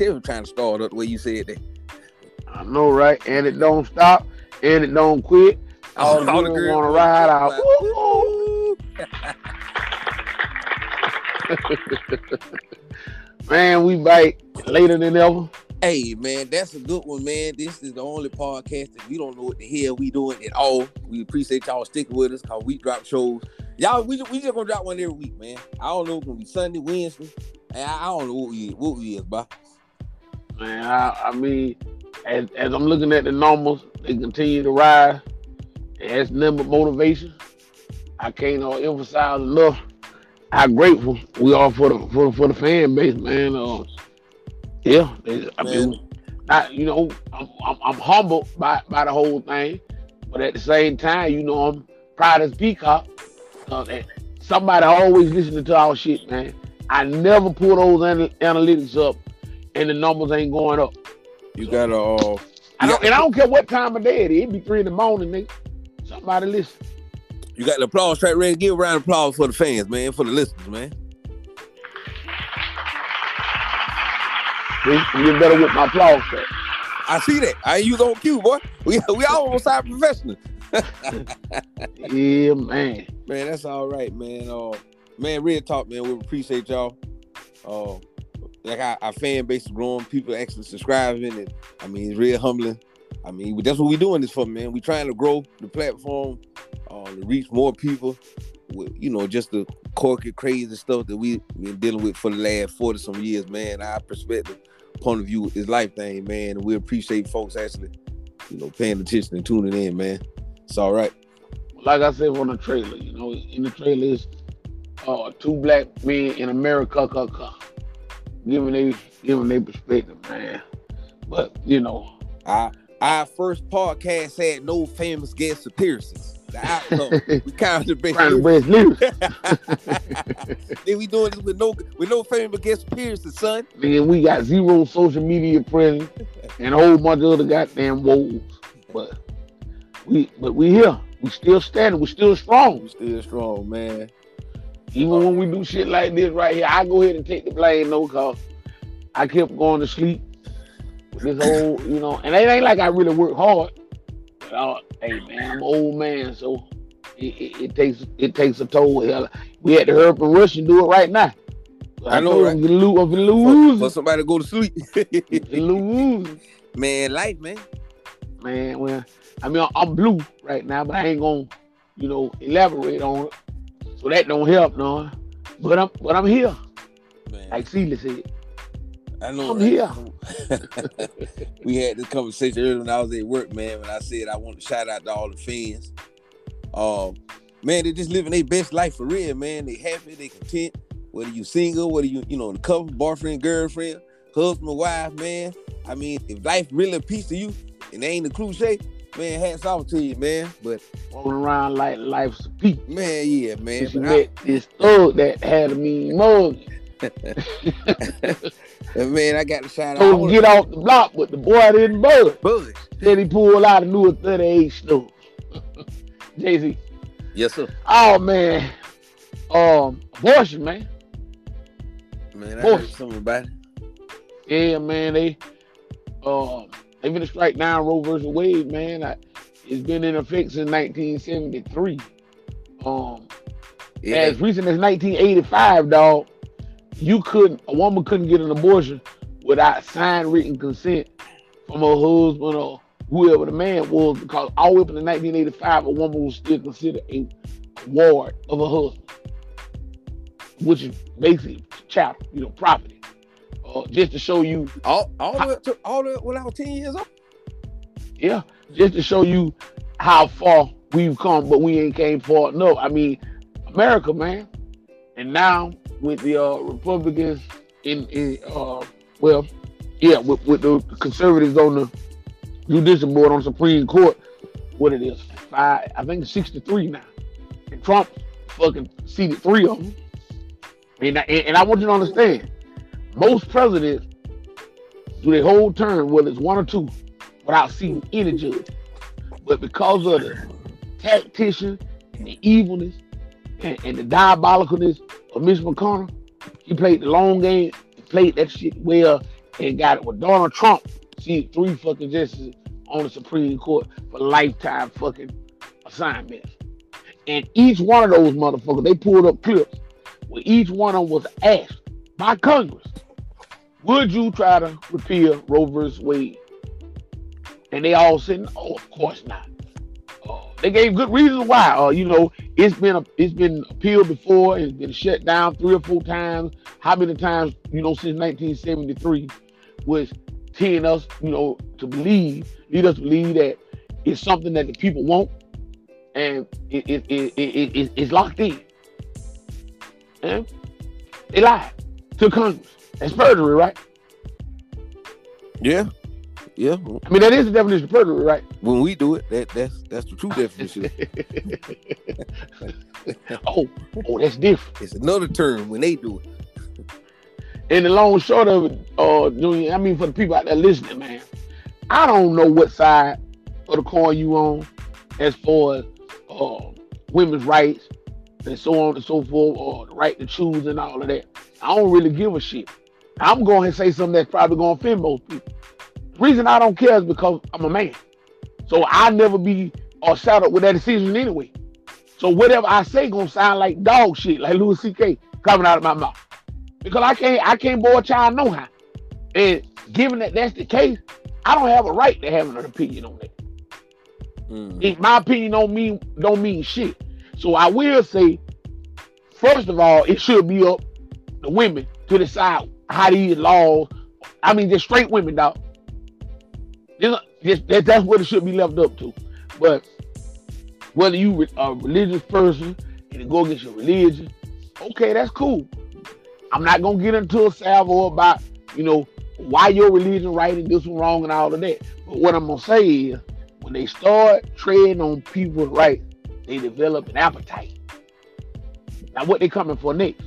Chevy trying to start up the way you said that. I know, right? And it don't stop, and it don't quit. All All the girls want to ride out. Man, we bite later than ever. Hey man, that's a good one, man. This is the only podcast that we don't know what the hell we doing at all. We appreciate y'all sticking with us cause we drop shows. Y'all, we, we just gonna drop one every week, man. I don't know if it's gonna be Sunday, Wednesday. I, I don't know what we what we is, bro. Man, I, I mean, as, as I'm looking at the numbers, they continue to rise. It has nothing but motivation. I can't uh, emphasize enough how grateful we are for the for, for the fan base, man. Uh, yeah, they- I Man. mean, I, you know, I'm, I'm, I'm humbled by, by the whole thing, but at the same time, you know, I'm proud as peacock. Uh, that somebody always listening to our shit, man. I never pull those ana- analytics up, and the numbers ain't going up. You gotta uh I don't, and I don't care what time of day it is. It be three in the morning, nigga. Somebody listen. you got the applause track ready. Give a round of applause for the fans, man, for the listeners, man. You better with my applause track. I see that. I ain't use on cue, boy. We we all on side professional. Yeah, man. Man, that's all right, man. Uh, man, real talk, man. We appreciate y'all. Uh, like our, our fan base is growing. People actually subscribing, and I mean, it's real humbling. I mean, that's what we're doing this for, man. We trying to grow the platform, uh, to reach more people. With you know, just the corporate crazy stuff that we been dealing with for the last forty some years, man. Our perspective, point of view is life thing, man. And we appreciate folks actually, you know, paying attention and tuning in, man. It's all right. Like I said on the trailer, you know, in the trailer is uh, two black men in America, ca- ca- giving they giving their perspective, man. But you know, Our, our first podcast had no famous guest appearances. The outcome, we kind of the trying to best. breast news. then we doing this with no with no famous guest appearances, son. Nigga, we got zero social media presence and a whole bunch of other goddamn woes. But we but we here. We still standing. We still strong. We still strong, man. Even when we do shit like this right here, I go ahead and take the blame though, cause I kept going to sleep with this whole, you know, and it ain't like I really work hard. But uh, hey man, I'm an old man, so it, it, it takes it takes a toll. Hell, we had to hurry up and rush and do it right now. I know, told right? him, You lose, if you For, lose, for somebody to go to sleep, lose. man. Life, man. Man, well, I mean, I'm blue right now, but I ain't gonna, you know, elaborate on it. So that don't help, no. But I'm, but I'm here, Man, like Celie said. I know. I'm here. we had this conversation earlier when I was at work, man. When I said I want to shout out to all the fans. Um, man, They're just living their best life for real, man. They happy, they content. Whether you single, whether you, you know, the couple, boyfriend, girlfriend, husband, wife, man. I mean, if life really a piece of you and they ain't a cliche, man, hats off to you, man. But Walking around like life's a peak. man, yeah, man. She But I- met this thug that had a mean mug. man, I got to shout out. Told him get off the block, but the boy didn't budge. Buzz. Then he pulled out a new 38 snow. Jay-Z. Yes, sir. Oh man. Um, abortion, man. Man, I Boy. heard something about it. Yeah, man, they um they finna strike down Roe versus Wade, man. I, it's been in effect since 1973. Um, Yeah. as recent as 1985, dog, you couldn't a woman couldn't get an abortion without signed written consent from her husband or whoever the man was, because all the way up to 1985, a woman was still considered a ward of a husband, which is basically child, you know, property. Uh, just to show you all all the way to all the when I was 10 years old. Yeah, just to show you how far we've come, but we ain't came far enough. I mean, America, man. And now with the uh, Republicans in, in uh, well, yeah, with, with the conservatives on the judicial board on Supreme Court, what it is, five, I think 63 now. And Trump fucking seated three of them. And I, and I want you to understand, most presidents do their whole term, whether it's one or two, without seeing any judge. But because of the tactician and the evilness and, and the diabolicalness of Mitch McConnell, he played the long game, played that shit well, and got it with Donald Trump. See three fucking justices on the Supreme Court for lifetime fucking assignments. And each one of those motherfuckers, they pulled up clips where each one of them was asked by Congress, would you try to repeal Roe versus Wade? And they all said, no, of course not. Uh, they gave good reasons why. Uh, you know, it's been a, it's been appealed before. It's been shut down three or four times. How many times? You know, since 1973, was tearing us, you know, to believe, lead us to believe that it's something that the people want, and it, it, it, it, it it's locked in. And they lied to Congress. That's perjury, right? Yeah, yeah. I mean, that is the definition of perjury, right? When we do it, that that's that's the true definition. oh, oh, that's different. it's another term when they do it. And the long short of it, uh, Junior, I mean, for the people out there listening, man, I don't know what side of the coin you on as far as uh, women's rights and so on and so forth, or the right to choose and all of that. I don't really give a shit. I'm going to say something that's probably going to offend most people. The reason I don't care is because I'm a man. So I never be or saddled with that decision anyway. So whatever I say gonna sound like dog shit, like Louis C.K. coming out of my mouth. Because I can't I can't bore a child no how. And given that that's the case, I don't have a right to have an opinion on that. Mm. My opinion don't mean don't mean shit. So I will say, first of all, it should be up to women to decide how these laws. I mean, just straight women, dog. Just, that, that's what it should be left up to. But whether you a religious person and go against your religion, okay, that's cool. I'm not gonna get into a salvo about you know why your religion right and this one wrong and all of that. But what I'm gonna say is, when they start treading on people's rights, they develop an appetite. Now, what they coming for next?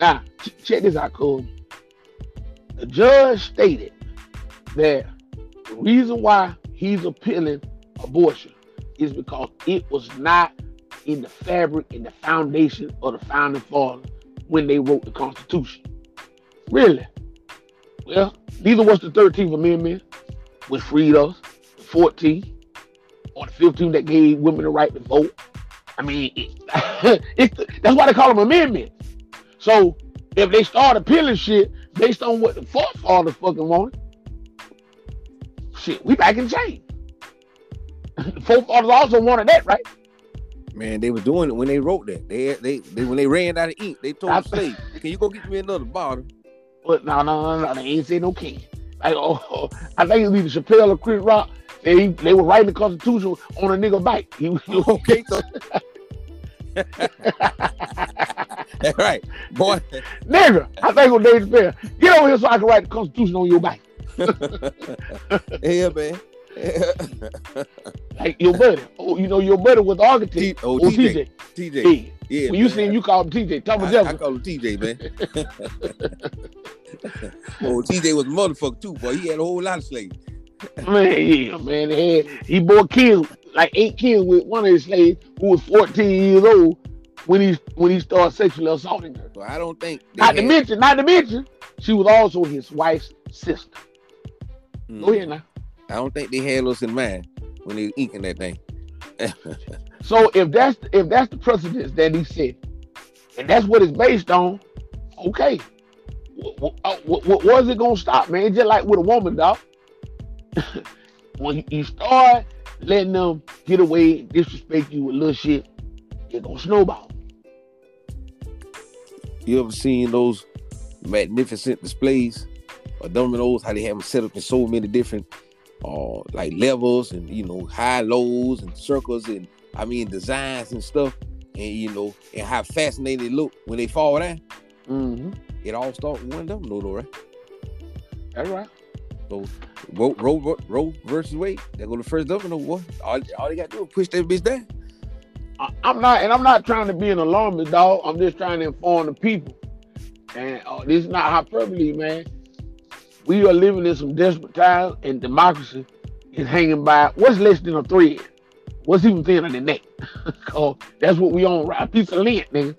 Now, check this out, Cole. The judge stated that the reason why he's appealing abortion is because it was not in the fabric, in the foundation of the founding fathers when they wrote the Constitution. Really? Well, neither was the 13th Amendment, which freed us, the 14th, or the 15th that gave women the right to vote. I mean, it, that's why they call them amendments. So if they start appealing shit based on what the forefathers fucking wanted, shit, we back in chains. the forefathers also wanted that, right? Man, they were doing it when they wrote that. They they, they when they ran out of ink, they told I- the slave, "Can you go get me another bottle?" But no, no, no, no, they ain't say no king. Like, oh, oh, I think it was either Chappelle or Chris Rock. They they were writing the Constitution on a nigga bike. He was okay, so that's right, boy. nigga. I think was Dave Chappelle. Get over here so I can write the Constitution on your bike. yeah, man. Like your buddy. Oh, you know your buddy was the architect. T- oh, Oh, TJ. TJ. TJ, Yeah. yeah. When you see him, you call him TJ. Thomas I, I call him TJ, man. oh, TJ was a motherfucker too, boy. He had a whole lot of slaves. Man, yeah, man. He, had, he bore kids, like eight kids with one of his slaves who was 14 years old when he when he started sexually assaulting her. So I don't think. Not to mention, not to mention, she was also his wife's sister. Mm. Go ahead now. I don't think they had us in mind when they were inking that thing. So if that's if that's the precedence that he set, and that's what it's based on, okay. What, what, what, was it gonna stop, man? Just like with a woman, dog. when you start letting them get away, disrespect you with little shit, it's gonna snowball. You ever seen those magnificent displays of dominoes? How they have them set up in so many different, uh, like levels and you know high lows and circles and I mean designs and stuff, and you know and how fascinating they look when they fall down. Mm-hmm. It all starts with one domino, though, right? That's right. So Roe, Roe, Roe versus Wade, they go to first domino. What? All, all they got to do is push that bitch down. I'm not, and I'm not trying to be an alarmist, dog. I'm just trying to inform the people. And uh, this is not hyperbole, man. We are living in some desperate times, and democracy is hanging by what's less than a thread. What's even thinner than that? 'Cause that's what we on, right? A piece of lint, nigga.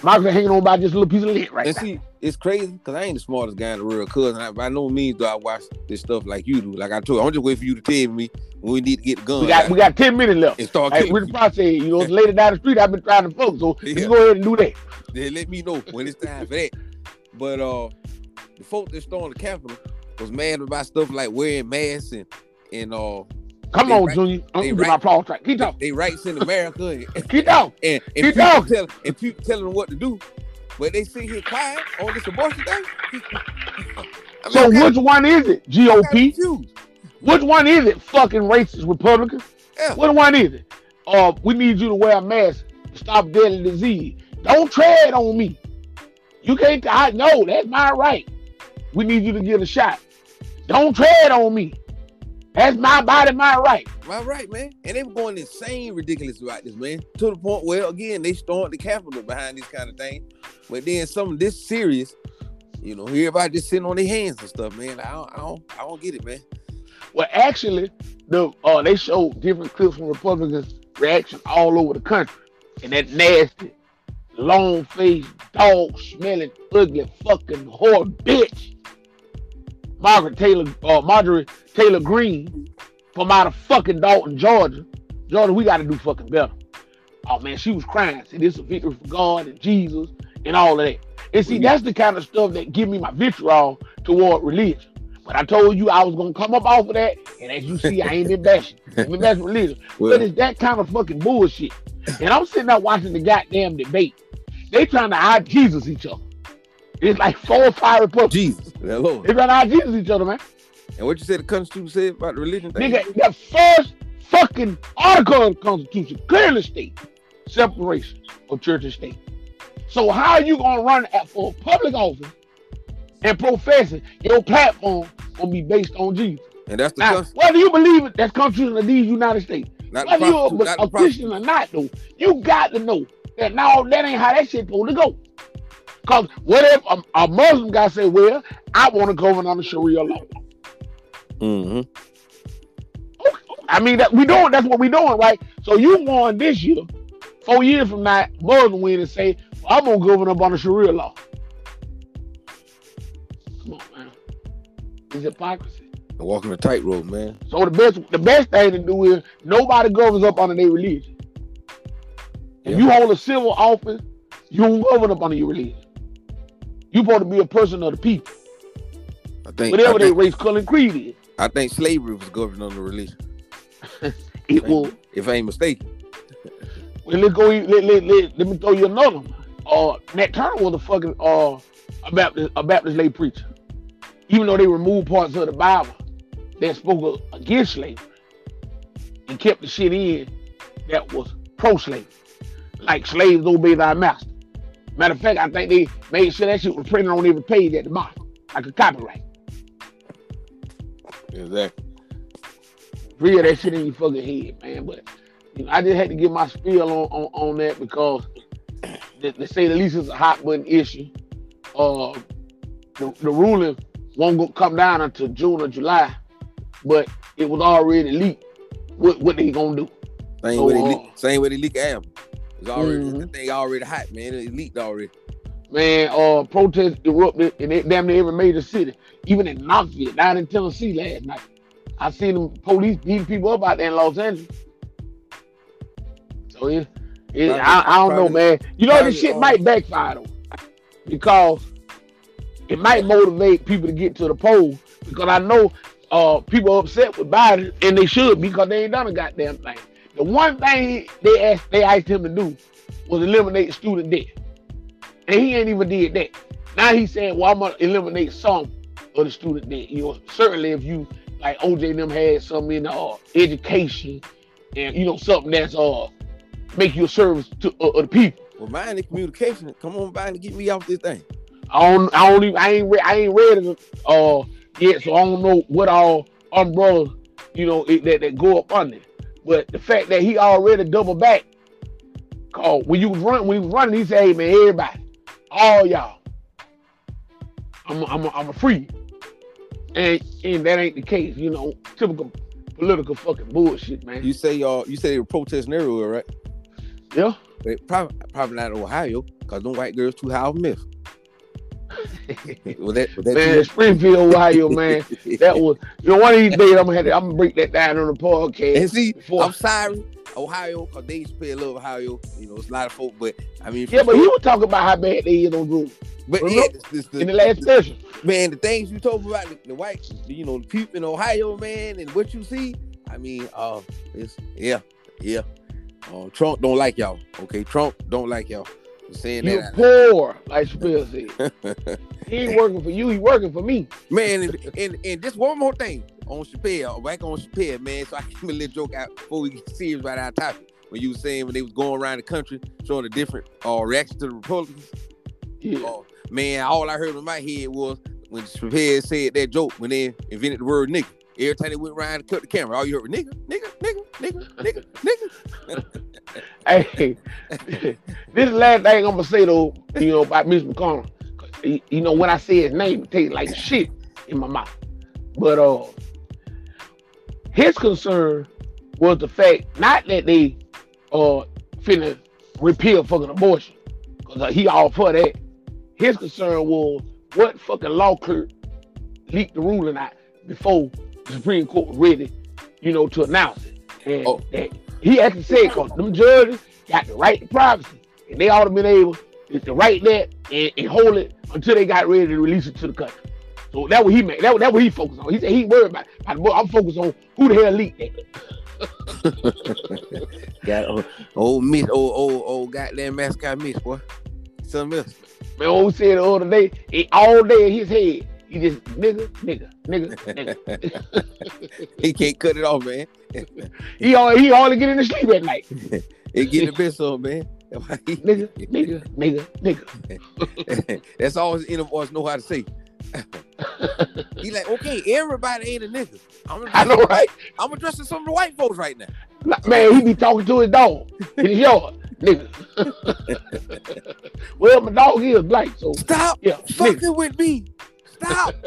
Democracy hanging on by just a little piece of lint right And now. see, it's crazy because I ain't the smartest guy in the world. Cause I, by no means do I watch this stuff like you do. Like I told you, I'm just waiting for you to tell me when we need to get the gun We got we got 10 minutes left. and start Hey, people. Fox said, you know, it's later down the street. I've been trying to focus, so Yeah. you go ahead and do that. Then let me know when it's time for that. But uh, the folk that stormed the Capitol was mad about stuff like wearing masks and and uh, Come on, right- Junior. I'm gonna my applause track. Keep talking. they rights in America and, Keep talking. and, and Keep people talking. tell and people telling them what to do, but they sit here quiet on this abortion thing. I mean, So which one is it? GOP? Which one is it? Fucking racist Republicans? Yeah. Which one is it? Uh, we need you to wear a mask to stop deadly disease. Don't tread on me. You can't. I know that's my right. We need you to get a shot. Don't tread on me. That's my body, my right. Right, right, man. And they were going insane ridiculous about this, man. To the point where again they stormed the Capitol behind this kind of thing. But then some of this serious, you know, everybody just sitting on their hands and stuff, man. I don't, I don't, I don't get it, man. Well, actually, the uh, they showed different clips from Republicans' reaction all over the country, and that nasty, long-faced, dog-smelling, ugly, fucking whore bitch, Margaret Taylor, uh, Marjorie Taylor Greene, from out of fucking Dalton, Georgia. Georgia, we got to do fucking better. Oh man, she was crying. See, this is a victory for God and Jesus and all of that. And see, that's the kind of stuff that give me my vitriol toward religion. But I told you I was gonna come up off of that, and as you see, I ain't been bashing. I been bashing religion. but it's that kind of fucking bullshit. And I'm sitting there watching the goddamn debate. They trying to out Jesus each other. It's like four or five Republicans. Jesus, Lord. They to out Jesus each other, man. And what you said the Constitution said about the religion thing? Nigga, the first fucking article of the Constitution clearly states separation of church and state. So how are you gonna run at- for public office and professing your platform will be based on Jesus? And that's the Now, Constitution, whether you believe it, that's Constitution of these United States. not the Whether you're a, not a Christian or not, though, you got to know that now that ain't how that shit supposed to go. Cause what if a, a Muslim guy say, "Well, I want to govern under Sharia law"? hmm I mean, that we doing that's what we doing, right? So you won this year. Four years from now, Muslim win and say, "I'm gonna govern up under Sharia law." Come on, man. It's hypocrisy. Walking a tightrope, man. So the best the best thing to do is nobody governs up under their religion. If Yeah. you hold a civil office, you don't govern up under your religion. You supposed to be a person of the people, I think, whatever I their think, race, color, and creed is. I think slavery was governed under religion. It will. If I ain't mistaken. Well, let's go. Let, let, let, let me throw you another one. Uh, Nat Turner was a fucking uh a Baptist a Baptist lay preacher. Even though they removed parts of the Bible that spoke against slavery and kept the shit in that was pro-slavery, like slaves obey thy master. Matter of fact, I think they made sure that shit was printed on every page at the bottom, like a copyright. Exactly. Real that shit in your fucking head, man. But you know, I just had to get my spiel on on, on that because they, they say the least it's a hot button issue. Uh, the, the ruling won't go, come down until June or July, but it was already leaked. What what they gonna do? Same So, way they uh, leak, same way they leak album. It's already Mhm. that thing already hot, man. It leaked already. Man, uh, protests erupted in it- damn near every major city, even in Knoxville, down in Tennessee last night. I seen them police beating people up out there in Los Angeles. So it, it Probably- I, I don't know, man. You know this shit uh, might backfire though, because it might motivate people to get to the polls. Because I know uh people upset with Biden, and they should because they ain't done a goddamn thing. The one thing they asked they asked him to do was eliminate student debt. And he ain't even did that. Now he's saying, well, I'm gonna eliminate some of the student debt. You know, certainly if you like OJ and them had some in uh, education and you know something that's uh make you a service to uh, the people. Well, mine is communication. Come on by and get me off this thing. I don't, I don't even, I ain't, re- I ain't read it uh, yet, so I don't know what all umbrellas, you know, it, that, that go up under. But the fact that he already double back, cause when you was run, when he was running, he said, "Hey man, everybody, all y'all, I'm a, I'm a, I'm a free," and and that ain't the case. You know, typical political fucking bullshit, man. You say y'all, you say they were protesting everywhere, right? yeah. Probably, probably not in Ohio, cause them white girls too high of myth. Was that, that man, Springfield, Ohio, man. That was you know one of these days I'm gonna have to, I'm gonna break that down on the podcast. And see, before- I'm sorry, Ohio, cause they used to pay a little Ohio. You know, it's a lot of folk, but I mean, yeah, but he was talking about how bad they is on Drew but remember yeah, this, this, in the last session. man, the things you told me about the, the white, you know, the people in Ohio, man, and what you see. I mean, uh, it's yeah, yeah. Uh, Trump don't like y'all. Okay, Trump don't like y'all. Saying You that, poor, like Chappelle said. He ain't working for you, he working for me. man. And, and and just one more thing on Chappelle, back on Chappelle, man. So I can a little joke out before we get serious about our topic. When you were saying when they was going around the country showing the different uh, reactions to the Republicans. Yeah. Oh, man, all I heard in my head was when Chappelle said that joke when they invented the word nigga. Every time they went around and cut the camera, all you heard was nigga, nigga, nigga, nigga, nigga, nigga. Hey, this last thing I'm gonna say though, you know, about Mitch McConnell. You know, when I say his name, it tastes like shit in my mouth. But uh his concern was the fact not that they uh finna repeal fucking abortion. Cause uh, he all for that. His concern was what fucking law clerk leaked the ruling out before Supreme Court ready, you know, to announce it. And Oh. that he actually said, cause them judges got the right to privacy. And they ought to been able to, to write that and, and hold it until they got ready to release it to the country. So that what he meant. That, that what he focused on. He said he ain't worried about, about. I'm focused on who the hell leaked that. Got old, old Miss, old, old, old goddamn mascot Miss, boy. Something else. Man, what we said the other day, it, all day in his head, he just nigga, nigga, nigga, nigga. he can't cut it off, man. he all he hardly get into sleep at night. It get the best him, man. That's why he- Nigga, nigga, nigga, nigga. That's all his inner voice know how to say. he like, okay, everybody ain't a nigga. I'm I know, right? I'm addressing some of the white folks right now. Man, he be talking to his dog in his yard, nigga. well, my dog is black, so Stop yeah, nigga. fucking with me. Stop.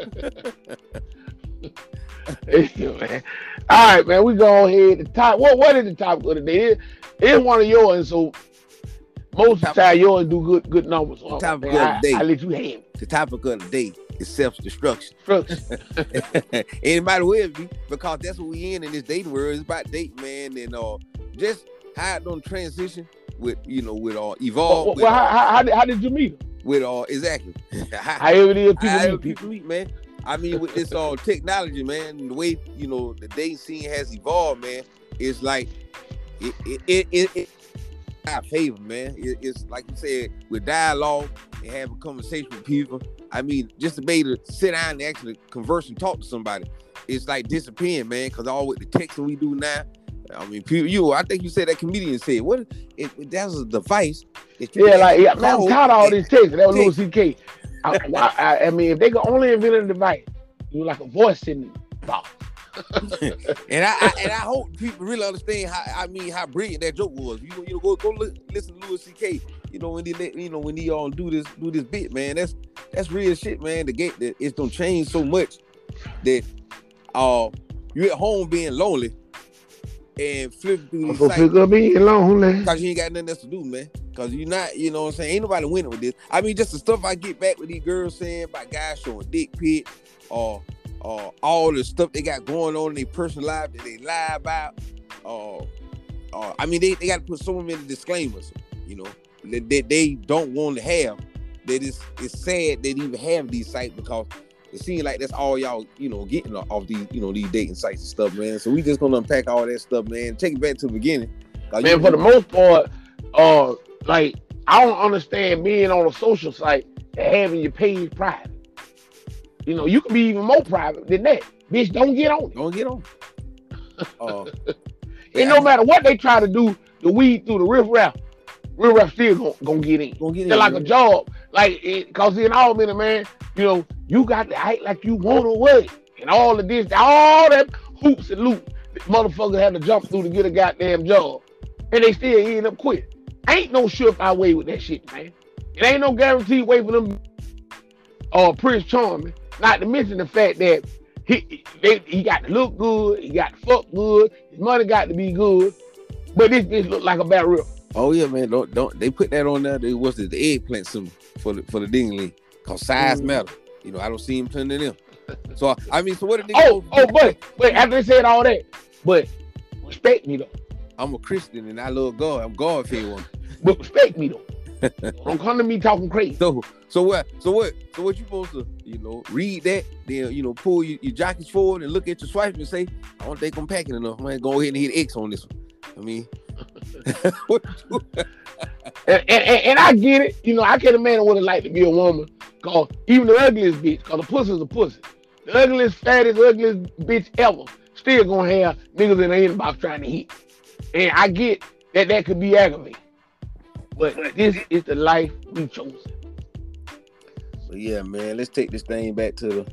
Man. All right, man. We go ahead. The top. What what is the topic of the day? It- It's one of yours, so most of the time yours do good good numbers. So, Topic of I, the day. I let you have it. the topic of the day is self-destruction. Anybody with me? Because that's what we in in this dating world. It's about dating, man, and uh, just how it don't transition with you know with uh evolve well, well, how, how, did, how did you meet him? with all exactly. How- However it is, people meet people. meet, man. I mean, with this uh technology, man, the way you know the dating scene has evolved, man, it's like it it it, it, it our favor, man. It, it's like you said with dialogue and having conversation with people. I mean, just to be able to sit down and actually converse and talk to somebody, it's like disappearing, man. Because all with the texting we do now. I mean, people, you. I think you said that comedian said, "What? It, it, that's a device." that Yeah, like yeah, man, I'm tired of all these text. That was. Louis C.K. I, I, I mean, if they could only invent a device, you like a voice in the box. And I, I and I hope people really understand how I mean how brilliant that joke was. You know, you know, go go li- listen to Louis C.K. You know when he let- you know when he all do this do this bit, man. That's that's real shit, man. The gate that it's gonna change so much that uh you at home being lonely and flipping through these gonna sites pick up me lonely. because you ain't got nothing else to do, man. Cause you're not, you know what I'm saying? Ain't nobody winning with this. I mean, just the stuff I get back with these girls saying about guys showing dick pic or or all the stuff they got going on in their personal life that they lie about. Uh, uh, I mean, they, they got to put so many disclaimers, you know, that, that they don't want to have. That it's, it's sad they even have these sites because it seems like that's all y'all, you know, getting off these, you know, these dating sites and stuff, man. So we just gonna unpack all that stuff, man. Take it back to the beginning. Like, Man, for the most part, uh, like I don't understand being on a social site and having your page private. You know, you can be even more private than that. Bitch, don't get on it. Don't get on. Uh, And no matter what they try to do to weed through the riff raff, riff raff still gonna, gonna get in. Gonna get They're like a job. Like, it, cause in all minute, man, you know, you got to act like you want to what? and all of this, all that hoops and loop that motherfuckers had to jump through to get a goddamn job, and they still end up quit. Ain't no surefire way with that shit, man. It ain't no guaranteed way for them. Uh, Prince Charming. Not to mention the fact that he they, he got to look good, he got to fuck good, his money got to be good, but this bitch look like a barrel. Oh yeah, man. Don't don't they put that on there? They was the eggplant symbol for the for the ding league. Cause size Mm. matter. You know, I don't see him plenty of them. So I mean, so what did they Oh, oh, but but after they said all that, but respect me though. I'm a Christian and I love God. I'm God fearing. But respect me though. Don't come to me talking crazy. So so what so what so what you supposed to, you know, read that, then you know, pull your, your jackets forward and look at your swipe and say, I don't think I'm packing enough. Man, go ahead and hit X on this one. I mean And, and, and, I get it. You know, I can imagine what it's like to be a woman. Cause even the ugliest bitch, cause the pussy's a pussy. The ugliest, fattest, ugliest bitch ever still gonna have niggas in the inbox trying to hit. And I get that that could be aggravating. But this is the life we chosen. So yeah, man, let's take this thing back to the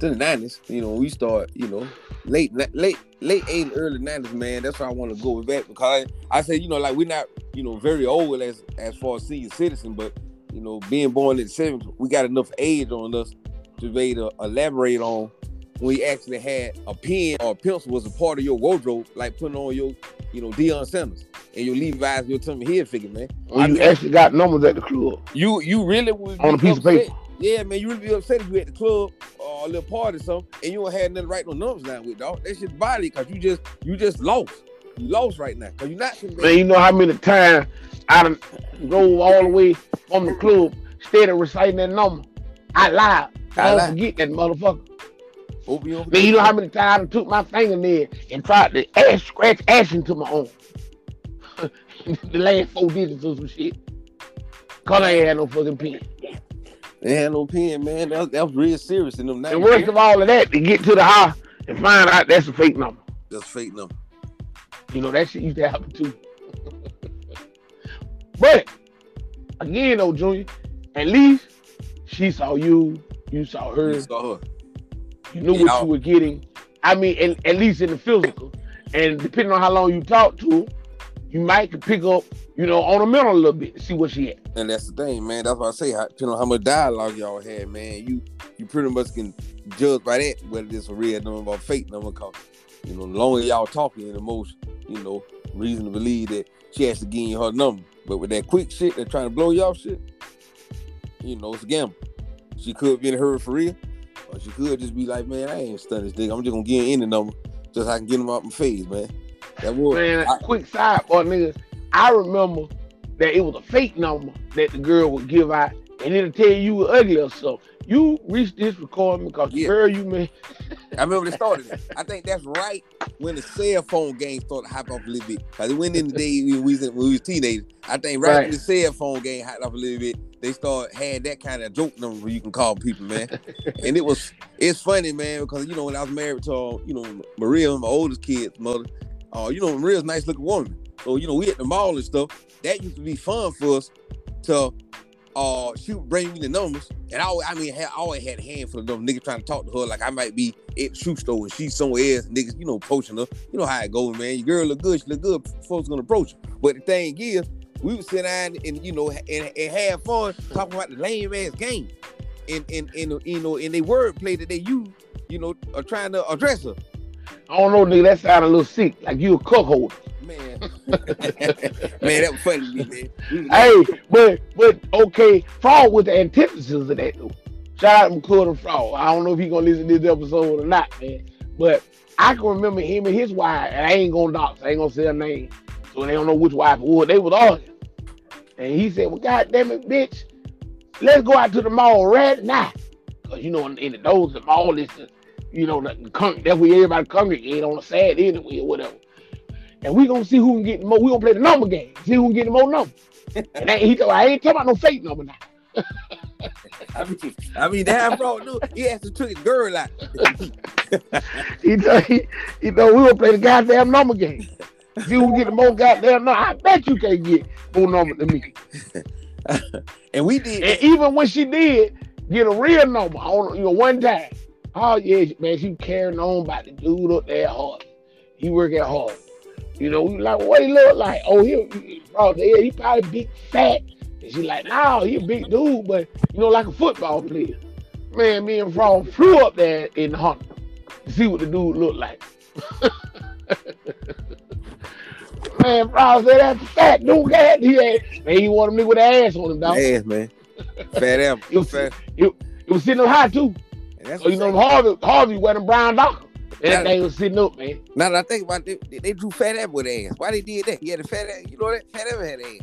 to the nineties. You know, we start, you know, late late late eighties, early nineties, man. That's why I want to go back because I I say, you know, like we're not, you know, very old as as far as senior citizen, but you know, being born in the seventies, we got enough age on us to be able to elaborate on when you actually had a pen or a pencil was a part of your wardrobe, like putting on your, you know, Deion Sanders and your Levi's, your Tommy Hilfiger, man. When I you mean- actually got numbers at the club. You you really would On a piece of paper. Yeah, man, you really be upset if you at the club or a little party or something, and you don't have nothing to write no numbers down with, dog. That shit body because you just you just lost. You lost right now because you're not. Man, you know how many times I done drove all the way from the club, instead of reciting that number. I lied. I I don't lied. forget that motherfucker. Your Man, you know how many times I done took my fingernail and tried to ash, scratch ash into my arm. the last four digits or some shit. Cause I ain't had no fucking pen. They had no pen, man. That was, that was real serious in them. And worst of all of that, to get to the house and find out that's a fake number. That's fake number. You know, that shit used to happen too. but again though, Junior, at least she saw you, you saw her, You saw her. you knew Yeah. what you were getting. I mean, at, at least in the physical. And depending on how long you talked to her, you might pick up, you know, on the mental a little bit see what she had. And that's the thing, man. That's why I say, depending on how much dialogue y'all had, man, you you pretty much can judge by that whether this a real number or fake number. Cause you know, the longer y'all talking, the most you know reason to believe that she has to give you her number. But with that quick shit, they're trying to blow y'all shit, you know, it's a gamble. She could be in a hurry for real, or she could just be like, man, I ain't studying this nigga. I'm just gonna give him any number just so I can get him out my face, man. That was Man, I- quick sidebar, niggas. I remember that it was a fake number that the girl would give out, and it'll tell you you ugly or something. You reached this recording because the girl you met. I remember they started. I think that's right when the cell phone game started to hop off a little bit. Cause it went in the day when we was, when we was teenagers. I think right, Right. when the cell phone game hopped off a little bit, they start had that kind of joke number where you can call people, man. and it was it's funny, man, because you know when I was married to uh, you know Maria, my oldest kid's mother, uh, you know a nice looking woman. So you know we at the mall and stuff. That used to be fun for us to uh she would bring me the numbers. And I always, I mean I always had a handful of them niggas trying to talk to her like I might be at the shoe store and she's somewhere else. Niggas you know approaching her. You know how it goes man. Your girl look good she look good. Folks gonna approach her. But the thing is we would sit down and you know and, and have fun talking about the lame ass game and and and you know and they wordplay that they use you know are trying to address her I don't know, nigga. That sounded a little sick, like you a cook holder. man man that was funny man Hey, but but okay, Frog was the antithesis of that though. Shout out to McClure and Frog. I don't know if he gonna listen to this episode or not, man. But I can remember him and his wife, and I ain't gonna dox, I ain't gonna say her name. So they don't know which wife it was. They was arguing. And he said, Well, god damn it, bitch, let's go out to the mall right now. Cause you know, in, in the those the mall is the, you know, the, the con- that's where everybody congregate on a Saturday anyway or whatever. And we gonna see who can get the more. We gonna play the number game. See who can get the more numbers. And I- he told, I ain't talking about no fake number now. I mean, I mean, damn, bro, dude, he actually took his girl out. He told he, he told we gonna play the goddamn number game. See who can get the more goddamn number. I bet you can't get more number than me. and we did. And even when she did get a real number on you know one time, Oh yeah, man, she carrying on about the dude up there hard. He working hard. You know, we like, what he look like? Oh, he, he bro, yeah, he probably big fat. And she like, nah, he a big dude, but you know, like a football player. Man, me and Frog flew up there in the hunt to see what the dude looked like. man, Frog said that's a fat dude. Got he had, man, he wanted me with an ass on him, dog. Ass, man. Fat ass. It was, Fat. it, it was sitting up high too. And that's So you know Harvey, Harvey wearing brown. And that Yeah. thing was sitting up, man. Now that I think about it, they, they drew Fat Ass with ass. Why they did that? He had a fat ass. You know that Fat Ass had ass.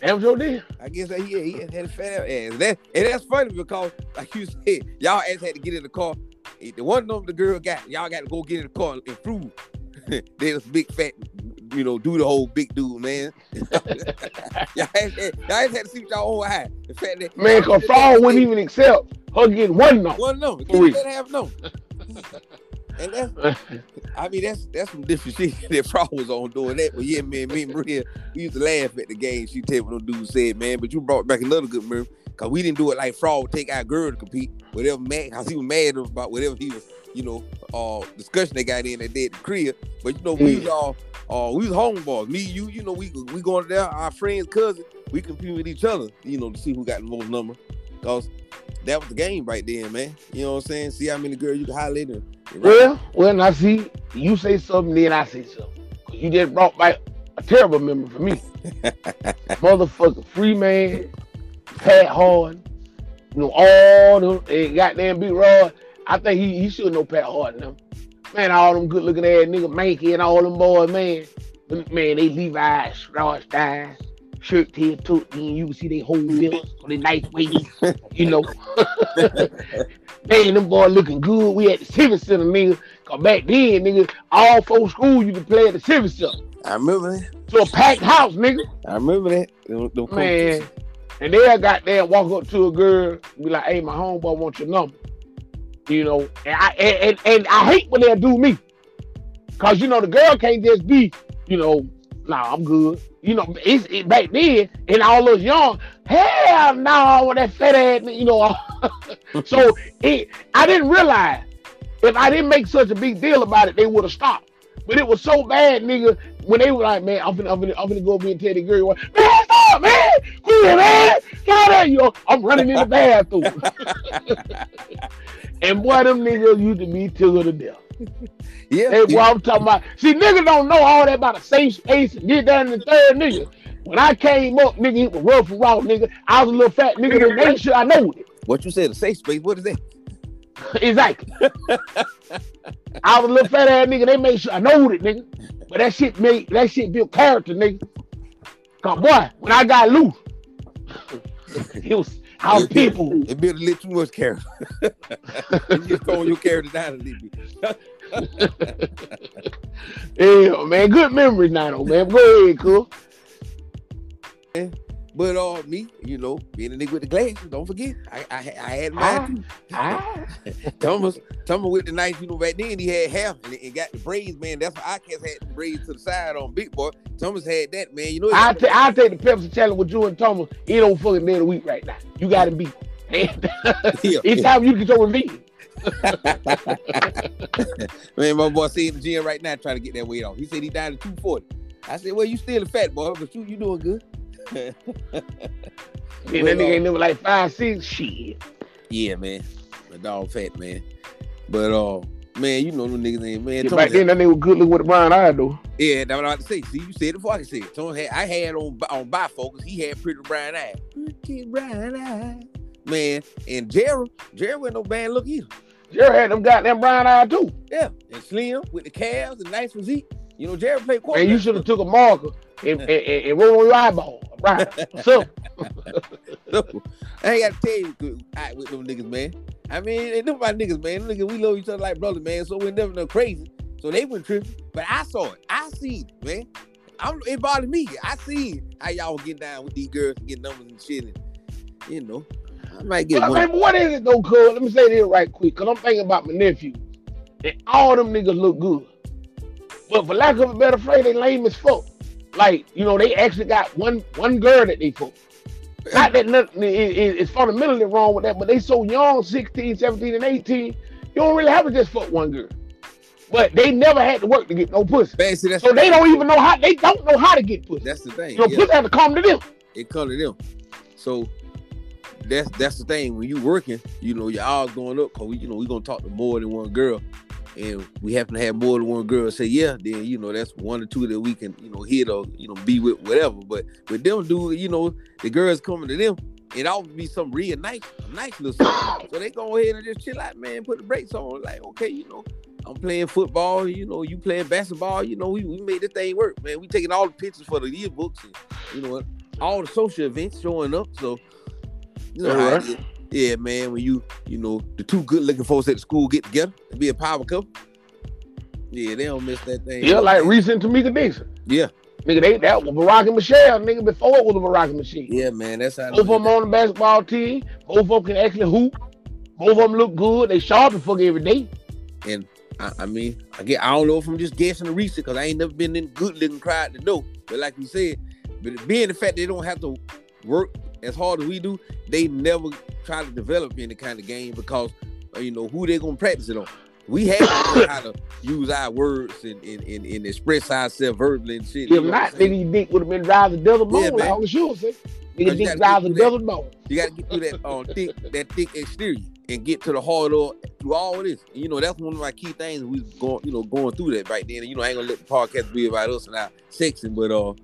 That was your deal. I guess that he, he had a fat ass. That and that's funny because, like you said, y'all ass had to get in the car. The one of them the girl got, y'all got to go get in the car and prove they was big fat, you know, do the whole big dude, man. y'all, had, y'all had to see what y'all own eye. The fact that Man, cause Frog wouldn't even accept her getting one no. one no. For real. can't have no. And that's, I mean, that's that's some different shit that Frog was on doing that. But yeah, man, me and Maria, we used to laugh at the game. She tell what them dude said, man. But you brought back another good memory. Cause we didn't do it like Frog would take our girl to compete. Whatever man, cause he was mad about whatever he was, you know, uh discussion they got in that day at the crib. But you know, we was all uh we was homeboys. Me, you, you know, we we going there, our friends, cousin, we compete with each other, you know, to see who got the most number. Cause that was the game right then, man. You know what I'm saying? See how many girls you can holler at Well, well, now see, you say something, then I say something. 'Cause you just brought back a terrible memory for me. Motherfucker, free man, Pat Hard, you know, all them and goddamn Big Rod. I think he, he should know Pat Hard now. Man, all them good looking ass nigga Mankey and all them boys, man. Man, they Levi's, Strauss ties, shirt tail took and you can see they whole bills on the nice waist, you know. Man, them boys looking good. We at the Civic Center, nigga. Cause back then, nigga, all four schools you could play at the Civic Center. I remember that. To a packed house, nigga. I remember that. Them, them Man. And they'll got there, walk up to a girl, be like, hey, my homeboy wants your number. You know, and I and, and, I hate when they do me. Cause you know the girl can't just be, you know, nah, I'm good. You know, it's it, back then, and all those young, hell no, with that fat ass, you know. so it, I didn't realize if I didn't make such a big deal about it, they would have stopped. But it was so bad, nigga, when they were like, man, I'm finna, I'm finna, I'm finna go over and tell the girl, man, stop, man, quit, man, stop that, you know, I'm running in the bathroom. and boy, them niggas used to be tickled to death. Yeah. Hey, boy, I'm talking about, see, niggas don't know all that about a safe space and get down in the third nigga. When I came up, nigga, it was rough and raw, nigga. I was a little fat nigga, and they sure I know it. What you said, a safe space? What is that? Exactly. I was a little fat ass nigga. They made sure I know it, nigga. But that shit made that shit built character, nigga. Cause boy, when I got loose, it was our people. It built a little too much character. you just throwing your character down a little bit. Yeah, man, good memories now, though, man. Go ahead, cool. But uh, me, you know, being a nigga with the glasses, don't forget, I I, I had mine too. Ah, Thomas, Thomas with the knife, you know, back then he had half and, and got the braids, man. That's why I cast had the braids to the side on Big Boy. Thomas had that, man. You know, I ta- I take the Pepsi challenge with you and Thomas. It don't fucking day of the week right now. You gotta be. It's time you get your revenge. man, my boy said in the gym right now trying to get that weight off. He said he died at 240. I said, well, you still a fat boy, but you, you doing good. Man, that nigga uh, ain't never like five, six. Shit. Yeah, man. My dog fat, man. But uh, man, you know them niggas ain't man. Yeah, back then, that nigga was good looking with a brown eye, though. Yeah, that's what I had to say. See, you said it before I can say it. Thomas had, I had on on bifocus. He had pretty brown eyes. Pretty brown eyes. Man, and Gerald, Gerald wasn't no bad look either. Jerry had them goddamn brown eye too. Yeah, and slim with the calves and nice physique. You know, Gerald played quarterback. you should have took a marker and, and, and, and roll on your eyeball. Right. So, So, I ain't got to tell you I, with them niggas, man. I mean, they them my niggas, man. Them niggas, we love each other like brothers, man. So we never no crazy. So they went tripping, but I saw it. I seen it, man. I'm, it bothered me. I seen how y'all getting down with these girls and getting numbers and shit. And, you know, I might get but, one. man, what is it though, cuz? Let me say this right quick, cause I'm thinking about my nephew. And all them niggas look good. But for lack of a better phrase, they lame as fuck. Like, you know, they actually got one one girl that they fuck. Not that nothing is, is fundamentally wrong with that, but they so young, 16, 17, and 18, You don't really have to just fuck one girl. But they never had to work to get no pussy. That's So they don't even know how they don't know how to get pussy. that's the thing. So yeah. pussy have to come to them. it come to them. So that's that's the thing. When you working, you know, your odds going up because we, you know, we gonna talk to more than one girl, and we happen to have more than one girl say yeah. Then you know that's one or two that we can you know hit or you know be with whatever. But with them dude, you know, the girls coming to them. It ought to be some real nice, nice little something. So they go ahead and just chill out, man. Put the brakes on. Like, okay, you know, I'm playing football. You know, you playing basketball. You know, we, we made this thing work, man. We taking all the pictures for the yearbooks, and you know what, all the social events showing up. So, you know, how it Alright. is. Yeah, man. When you, you know, the two good looking folks at the school get together and be a power couple. Yeah, they don't miss that thing. Yeah, like Reese and Tamika Dixon. yeah, Nigga, they that was Barack and Michelle, nigga, before it was a Barack machine. yeah, man. That's how. Both of them on the basketball team. Both of them can actually hoop. Both of them look good. They sharp and fuck every day. And I, I mean, I get I don't know if I'm just guessing the reason because I ain't never been in good looking crowd to know. But like you said, but being the fact they don't have to work as hard as we do, they never try to develop any kind of game because uh, you know who they gonna practice it on. We have to learn how to use our words and, and, and, and express ourselves verbally and shit. you If know not, nigga, dick would have been a desert bone, Yeah, man. all the shoes say. Nigga, you dick gotta a through bone. You got to get through that uh, thick, that thick exterior and get to the heart of through all of this. And, you know, that's one of my key things. We going, you know, going through that right then. And, you know, I ain't gonna let the podcast be about us and our sexing, but uh,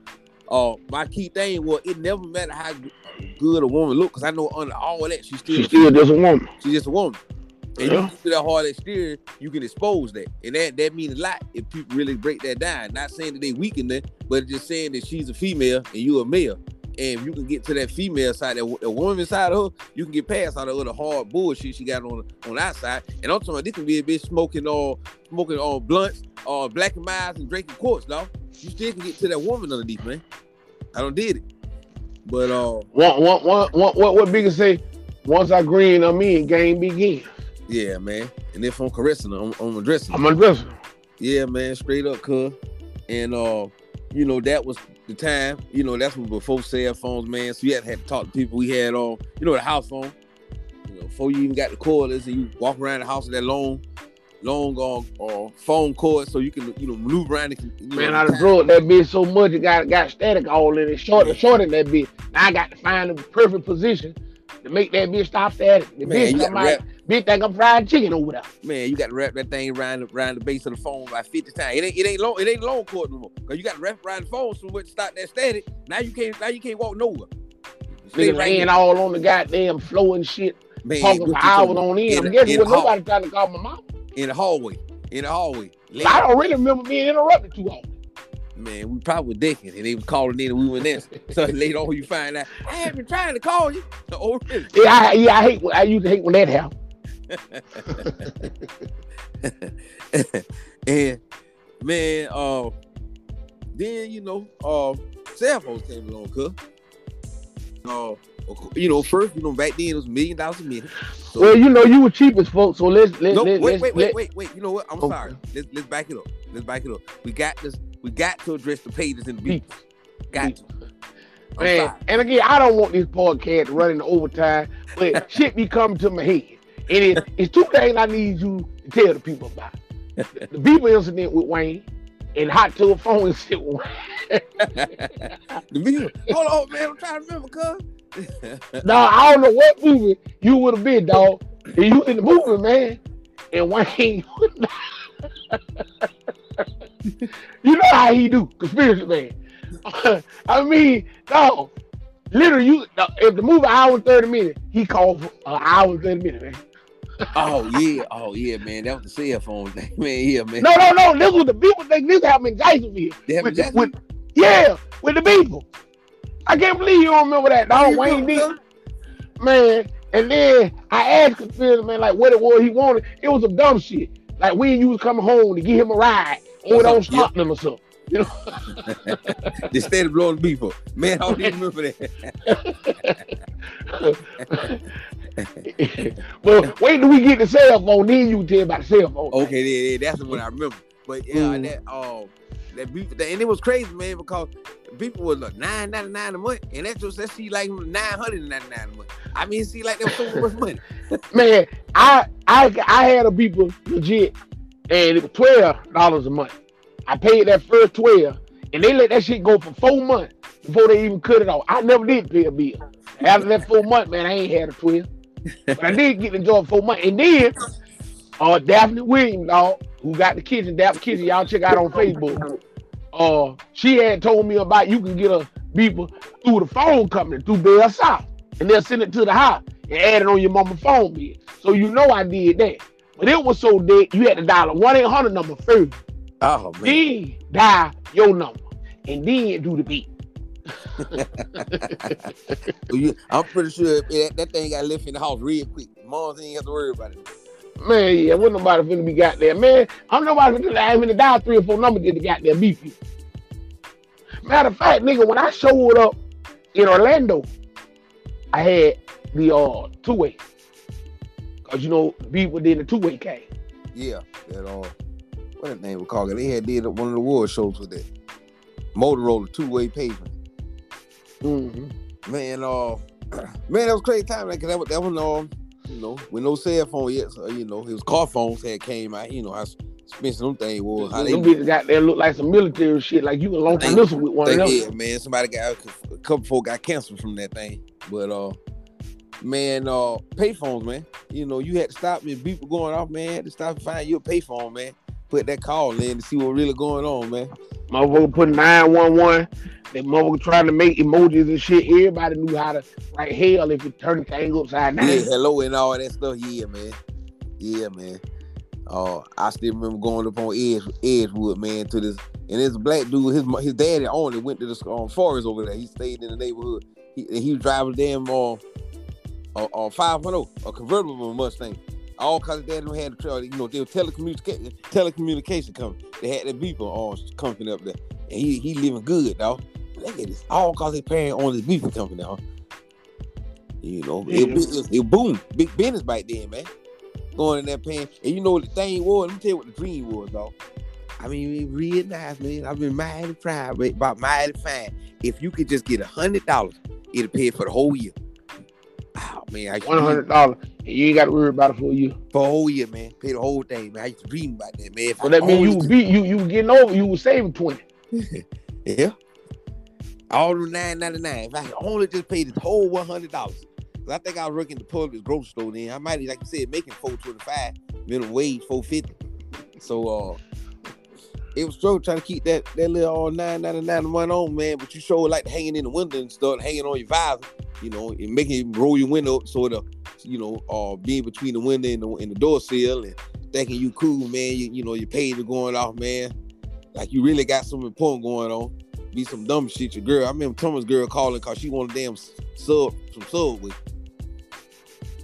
uh, my key thing was it never matter how good a woman look, because I know under all that she still She's still just a woman. she's just a woman. And Yeah. you to that hard exterior, you can expose that, and that that means a lot if people really break that down. Not saying that they weaken that, but just saying that she's a female and you a male. And if you can get to that female side, that the woman side of her, you can get past all the little hard bullshit she got on on that side. And I'm talking about this can be a bitch smoking all smoking all blunts, all Black and Milds and drinking quarts, dog. You still can get to that woman underneath, man. I don't did it. But uh one, what, what what what, what Bigger say? Once I green, I'm in, game begin. yeah, man. And if I'm caressing her, I'm, I'm addressing her. I'm undressing. Yeah, man, straight up, cuz. And uh, you know, that was the time, you know, that's when before cell phones, man. So you had to have to talk to people. We had on, you know, the house phone. You know, before you even got the cordless and you walk around the house with that long, long uh, uh, phone cord so you can, you know, maneuver around it. You know, Man, I time. drove that bitch so much it got got static all in it. Short, short in that bitch. Now I got to find the perfect position to make that bitch stop static. The Man, bitch, bitch think I'm fried chicken over there. Man, you got to wrap that thing around the, around the base of the phone by 50 times. It ain't it ain't long it ain't long cord no more. Cause you got to wrap around the phone so much to stop that static. Now you can't now you can't walk nowhere. Stay Niggas right laying all on the goddamn floor and shit, Man, talking for hours on end. in I'm the- guessing in with nobody trying to call my mom. in the hallway. In the hallway. I don't really remember being interrupted too often. Man, we probably were decking and they was calling in and we went in. So later on you find out, I have been trying to call you. Oh, really? Yeah, I, yeah, I hate. I used to hate when that happened. and man, uh, then you know, uh, cell phones came along, cuz. Uh, you know, first, you know, back then it was a million dollars a minute. So, Well, you know, you were cheap as fuck, so let's let no, let wait, let's wait, wait, wait, wait. You know what? I'm Okay. sorry. Let's let's back it up. Let's back it up. We got this. We got to address the pages and the beats. Got to. I'm Man, sorry. and again, I don't want this podcast running overtime, but shit be coming to my head. And it, it's two things I need you to tell the people about. The people incident with Wayne and hot to tub phone incident with Wayne. the video. Hold on, man. I'm trying to remember, cuz. Now, I don't know what movie you would have been, dog. And you in the movie, man. And Wayne, you know how he do, conspiracy man. I mean, no, literally, you if the movie hour and thirty minutes, he called for an hour and thirty minutes, man. oh yeah, oh yeah, man. That was the cell phone thing, man. Yeah, man. No, no, no. This was the people thing. this happened in Jacksonville. They With, in with, yeah, with the people. I can't believe you don't remember that, dog. You Wayne remember, did, man. And then I asked Conspiracy man like what it was he wanted. It was some dumb shit. Like when you was coming home to give him a ride, or it don't yeah. stop them or something. You know, They started blowing people. Man, I don't even remember that. well, wait till we get the cell phone, then you tell about the cell phone. Okay, yeah, yeah, that's what I remember. But yeah, Mm. that um that beef, and it was crazy, man, because people was like nine ninety nine a month, and that's just that she like nine hundred and ninety nine a month. I mean, see, like that was so much money. Man, I I I had a people legit, and it was twelve dollars a month. I paid that first twelve, and they let that shit go for four months before they even cut it off. I never did pay a bill. After that four month, man, I ain't had a twelve, but I did get the job four months, and then uh Daphne Williams, dog, who got the kitchen, Daphne Kitchen, y'all check out on Facebook. Uh, she had told me about you can get a beeper through the phone company through BellSouth, and they'll send it to the house and add it on your mama phone bill. So you know I did that. But it was so dead, you had to dial a one eight hundred number first, Oh man, then dial your number, and then do the beat. You- I'm pretty sure that, that thing got left in the house real quick. Moms ain't have to worry about it. Man, yeah, wasn't nobody finna be got there. Man, I'm nobody finna have to dial three or four numbers to got there beef you. Matter of fact, nigga, when I showed up in Orlando, I had the uh two way. Cause you know, people did the two way came. Yeah, that uh, what that name was called? They had did one of the award shows with that Motorola two way pavement. Mm-hmm. Man, uh, man, that was crazy time. Like, 'cause that was that was um, you know, with no cell phone yet. So you know, it was car phones had came out. You know how expensive them things was. How they Them bitches got there look like some military shit, like you can launch a missile with one of them. yeah, man. Somebody got a couple folk got canceled from that thing. But uh man, uh payphones, man. You know, you had to stop if people going off, man. Had to stop and find you a payphone, man. Put that call in to see what really going on, man. Motherfucker put 911. That motherfucker trying to make emojis and shit. Everybody knew how to write hell if you turn the thing upside down. Yeah, hello and all that stuff. Yeah, man. Yeah, man. Uh, I still remember going up on Edge, Edgewood, man, to this, and this black dude, his his daddy it, went to the um, forest over there. He stayed in the neighborhood. He, and he was driving damn uh, uh, uh 500, a convertible Mustang. All cause his daddy don't had the you know, they were telecommunication telecommunication company. They had that beeper all company up there, and he he living good, dog. Look at this, all cause his parent owned this beeper company, dog. You know, it, Yeah. it, it boom, big business back then, man. Going in that pan, and you know what the thing was. Let me tell you what the dream was, dog. I mean, it real nice, man. I've been mighty proud, but about mighty fine. If you could just get a hundred dollars, it'll pay for the whole year. Oh man, I One hundred dollars, you ain't got to worry about it for a year. for a whole year, man. Pay the whole thing, man. I used to dream about that, man. If So that means you be you you getting over, you was saving twenty. Yeah. All the nine ninety nine. If I could only just pay this whole one hundred dollars. I think I was working the public grocery store then. I might, like you said, making four twenty five, minimum wage four fifty. So uh, it was struggle trying to keep that that little all nine nine a month on, man. But you sure like hanging in the window and stuff, hanging on your visor, you know, and making roll your window up so the, you know, uh, being between the window and the, and the door sill and thinking you cool, man. You, you know, your page is going off, man. Like you really got something important going on. Be some dumb shit. Your girl, I remember Thomas' girl calling cause she wanted damn sub some subway.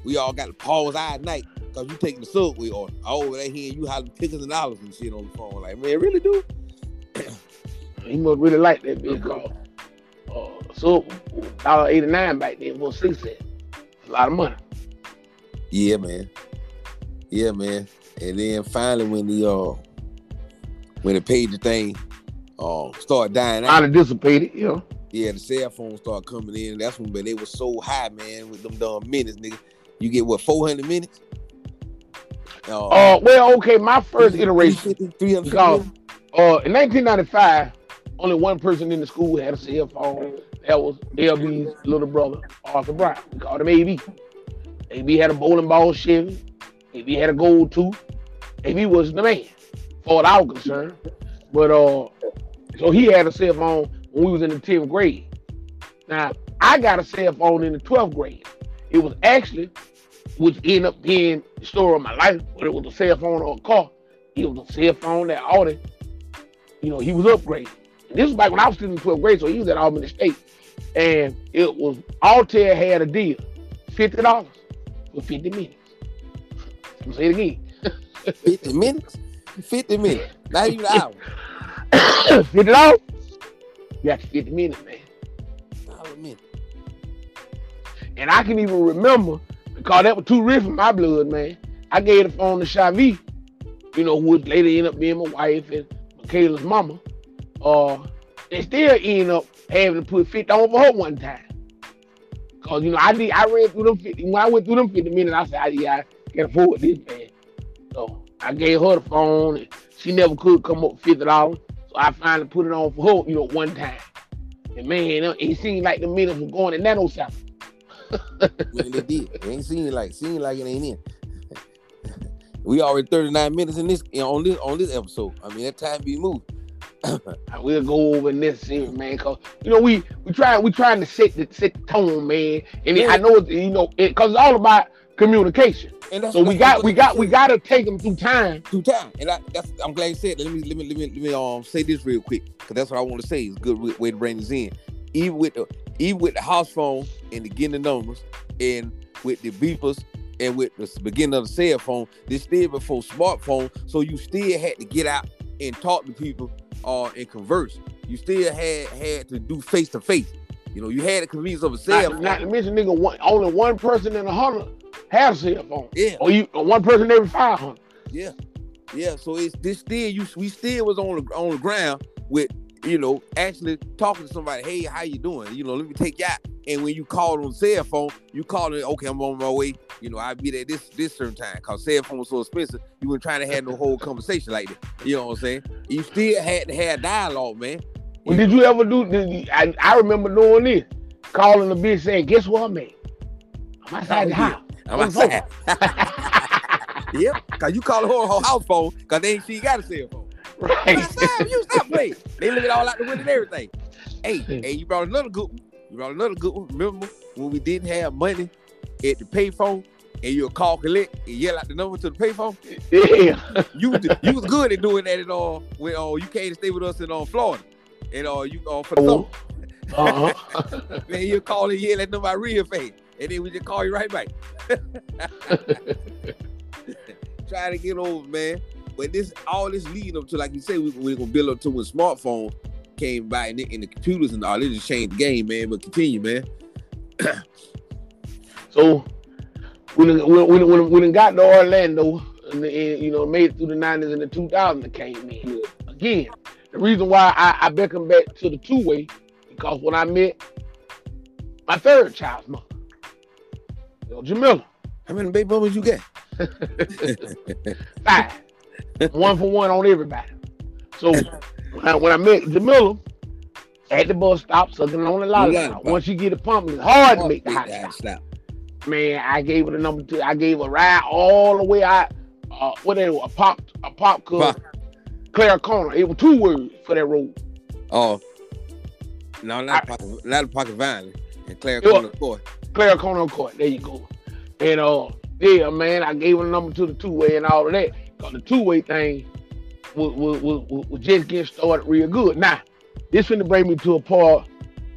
We all got to pause our night cause you taking the subway order. over there hearing you hollering pickers and dollars and shit on the phone. Like, man, really do? He must really like that bitch called uh so dollar eighty nine back then for six cent. A lot of money. Yeah, man. Yeah, man. And then finally when the uh when the thing uh started dying out, Kind of dissipated, you know. yeah, the cell phones start coming in. That's when but they was so high, man, with them dumb minutes, nigga. You get what, 400 minutes? Uh, Uh well, okay, my first iteration 350, 350 because uh in nineteen ninety five, only one person in the school had a cell phone. That was LB's little brother, Arthur Brown. We called him AB. AB had a bowling ball Chevy. AB had a gold tooth. AB was the man, for what I was concerned. But uh, so he had a cell phone when we was in the 10th grade. Now, I got a cell phone in the 12th grade. It was actually, which ended up being the story of my life, but it was a cell phone or a car. It was a cell phone that Audi, you know, he was upgraded. And this was back when I was still in 12th grade, so he was at Albany State. And it was, Alltel had a deal, $50 for 50 minutes. I'm gonna say it again. 50 minutes? 50 minutes. Not even an hour. fifty dollars. You fifty minutes, man. A minute. And I can even remember because that was too rich for my blood, man. I gave the phone to Shavi, you know, who would later end up being my wife and Michaela's mama. uh, they still end up having to put 50 on for her one time. Cause you know, I did I read through them 50. When I went through them 50 minutes, I said, "Ah, yeah, I can't afford this man. So I gave her the phone and she never could come up with fifty dollars. So I finally put it on for her, you know, one time. And man, it seemed like the minutes were going in nanosecond. Man, they did. It ain't seem like seem like it ain't in. we already 39 minutes in this on this on this episode. I mean that time be moved. We'll go over in this series, man, cause you know we we try we trying to set the set the tone, man. And Yeah. I know it's, you know it, cause it's all about communication. And So we got we got we got to take them through time. through time. And I, that's I'm glad you said. that. Let me let me let me let me um say this real quick because that's what I want to say. Is a good way to bring this in. Even with the even with the house phone and the getting the numbers and with the beepers and with the beginning of the cell phone, this still before smartphone. So you still had to get out and talk to people uh, and converse. You still had had to do face to face. You know, you had the convenience of a cell Not, phone. not to mention, nigga, one, only one person in a hundred have a cell phone, yeah, or you or one person every five hundred. Yeah, yeah. So it's this still you. We still was on the on the ground with you know actually talking to somebody. Hey, how you doing? You know, let me take you out. And when you called on cell phone, you called it. Okay, I'm on my way. You know, I'll be there this this certain time. Cause cell phone was so expensive, you weren't trying to have no whole conversation like that. You know what I'm saying? You still had to have dialogue, man. Well, did you ever do? Did you, I, I remember doing this, calling the bitch saying, "Guess what, man? I'm outside the house." I'm On outside. yep. Cause you call her her house phone, cause they ain't she got a cell phone. Right. Outside, you stop playing. They leave it all out the window and everything. Hey, hey, you brought another good one. You brought another good one. Remember when we didn't have money at the payphone and you'll call collect and yell out the number to the payphone? yeah. You was you was good at doing that at all when uh, you came to stay with us in uh, Florida. And uh, you uh, for the Oh. summer. Uh-huh. Man, you'll call and yell at them by real face. And then we just call you right back. Try to get over, man. But this all this leading up to, like you say, we, we're gonna build up to when smartphone came by and, the- and the computers and all. It just changed the game, man. But continue, man. So when it- when when when, it got to Orlando and, the, and you know made it through the nineties and the two thousands came in again. The reason why I, I beckoned back to the two way because when I met my third child's mother, you know, Jamila, How many baby mamas you got? five, one for one on everybody. So when I, when I met Jamila at the bus stop, sucking on the lollipop. Once you get a pump, it's hard to make the hot stop. stop. man, I gave her the number two. I gave her a ride all the way out. Uh, what they were, a pop, a pop club, Claire Corner. It was two words for that road. Oh, no, not a pocket, not a pocket violin. And Claire. Corner Court. Claire Corner Court. There you go. And uh, yeah, man, I gave her the number to the two way and all of that. The two way thing was, was, was, was just getting started real good. Now, this finna bring me to a part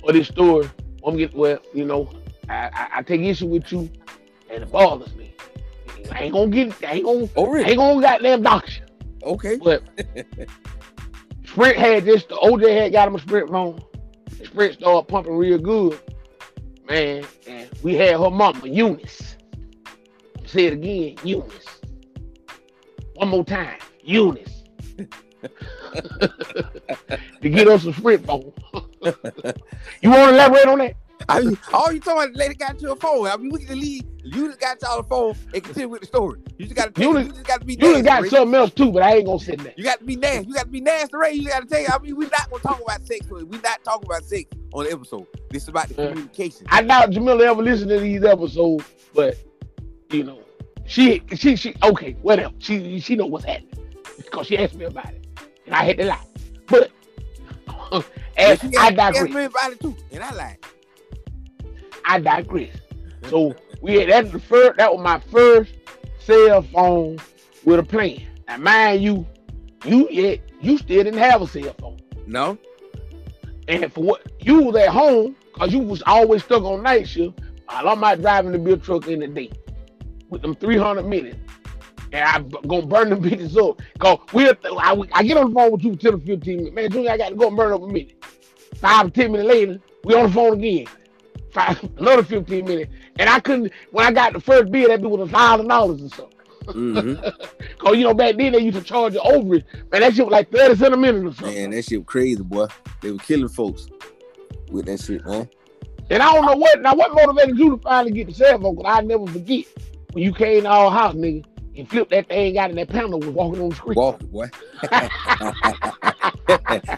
of this story. I'm get well, you know, I, I, I take issue with you, and it bothers me. I ain't gonna get, I ain't gonna, Oh, I really? ain't gonna goddamn dox you. Okay. But Sprint had this. The OJ had got him a Sprint phone. Sprint started pumping real good, man. And we had her mama Eunice. Say it again, Eunice. One more time, Eunice. to get us a Sprint phone. you want to elaborate on that? I mean, all you talking about, the lady got you a phone. I mean, we can leave. You just got y'all a phone and continue with the story. You just got to. You You, just got to be. You got Ray. something else too, but I ain't gonna say that. You got to be nasty. You got to be nasty, Ray. You got to tell you. I mean, we're not gonna talk about sex. We're not talking about sex on the episode. This is about the Yeah. communication. I doubt Jamila ever listened to these episodes, but you know, she she she okay, whatever. She she know what's happening because she asked me about it, and I had to lie. But as And she I digress, me about it too, and I lied. I digress. So we had that's the first. That was my first cell phone with a plan. Now, mind you, you yet you still didn't have a cell phone. No. And for what you was at home, cause you was always stuck on night shift, I love my driving the bill truck in the day with them 300 minutes. And I'm gonna burn them bitches up. Cause we'll, I, I get on the phone with you for 10 or 15 minutes. Man, Junior, I got to go and burn up a minute. Five or 10 minutes later, we on the phone again. Five, another 15 minutes. And I couldn't, when I got the first bill, that bill was a thousand dollars or something. Mm-hmm. Cause you know back then they used to charge you over it. Man, that shit was like 30 cents a minute or something. Man, that shit was crazy, boy. They were killing folks with that shit, man. And I don't know what now what motivated you to finally get the cell phone, cause I never forget when you came to our house, nigga, and flipped that thing out and that panel was walking on the screen. Walking, boy.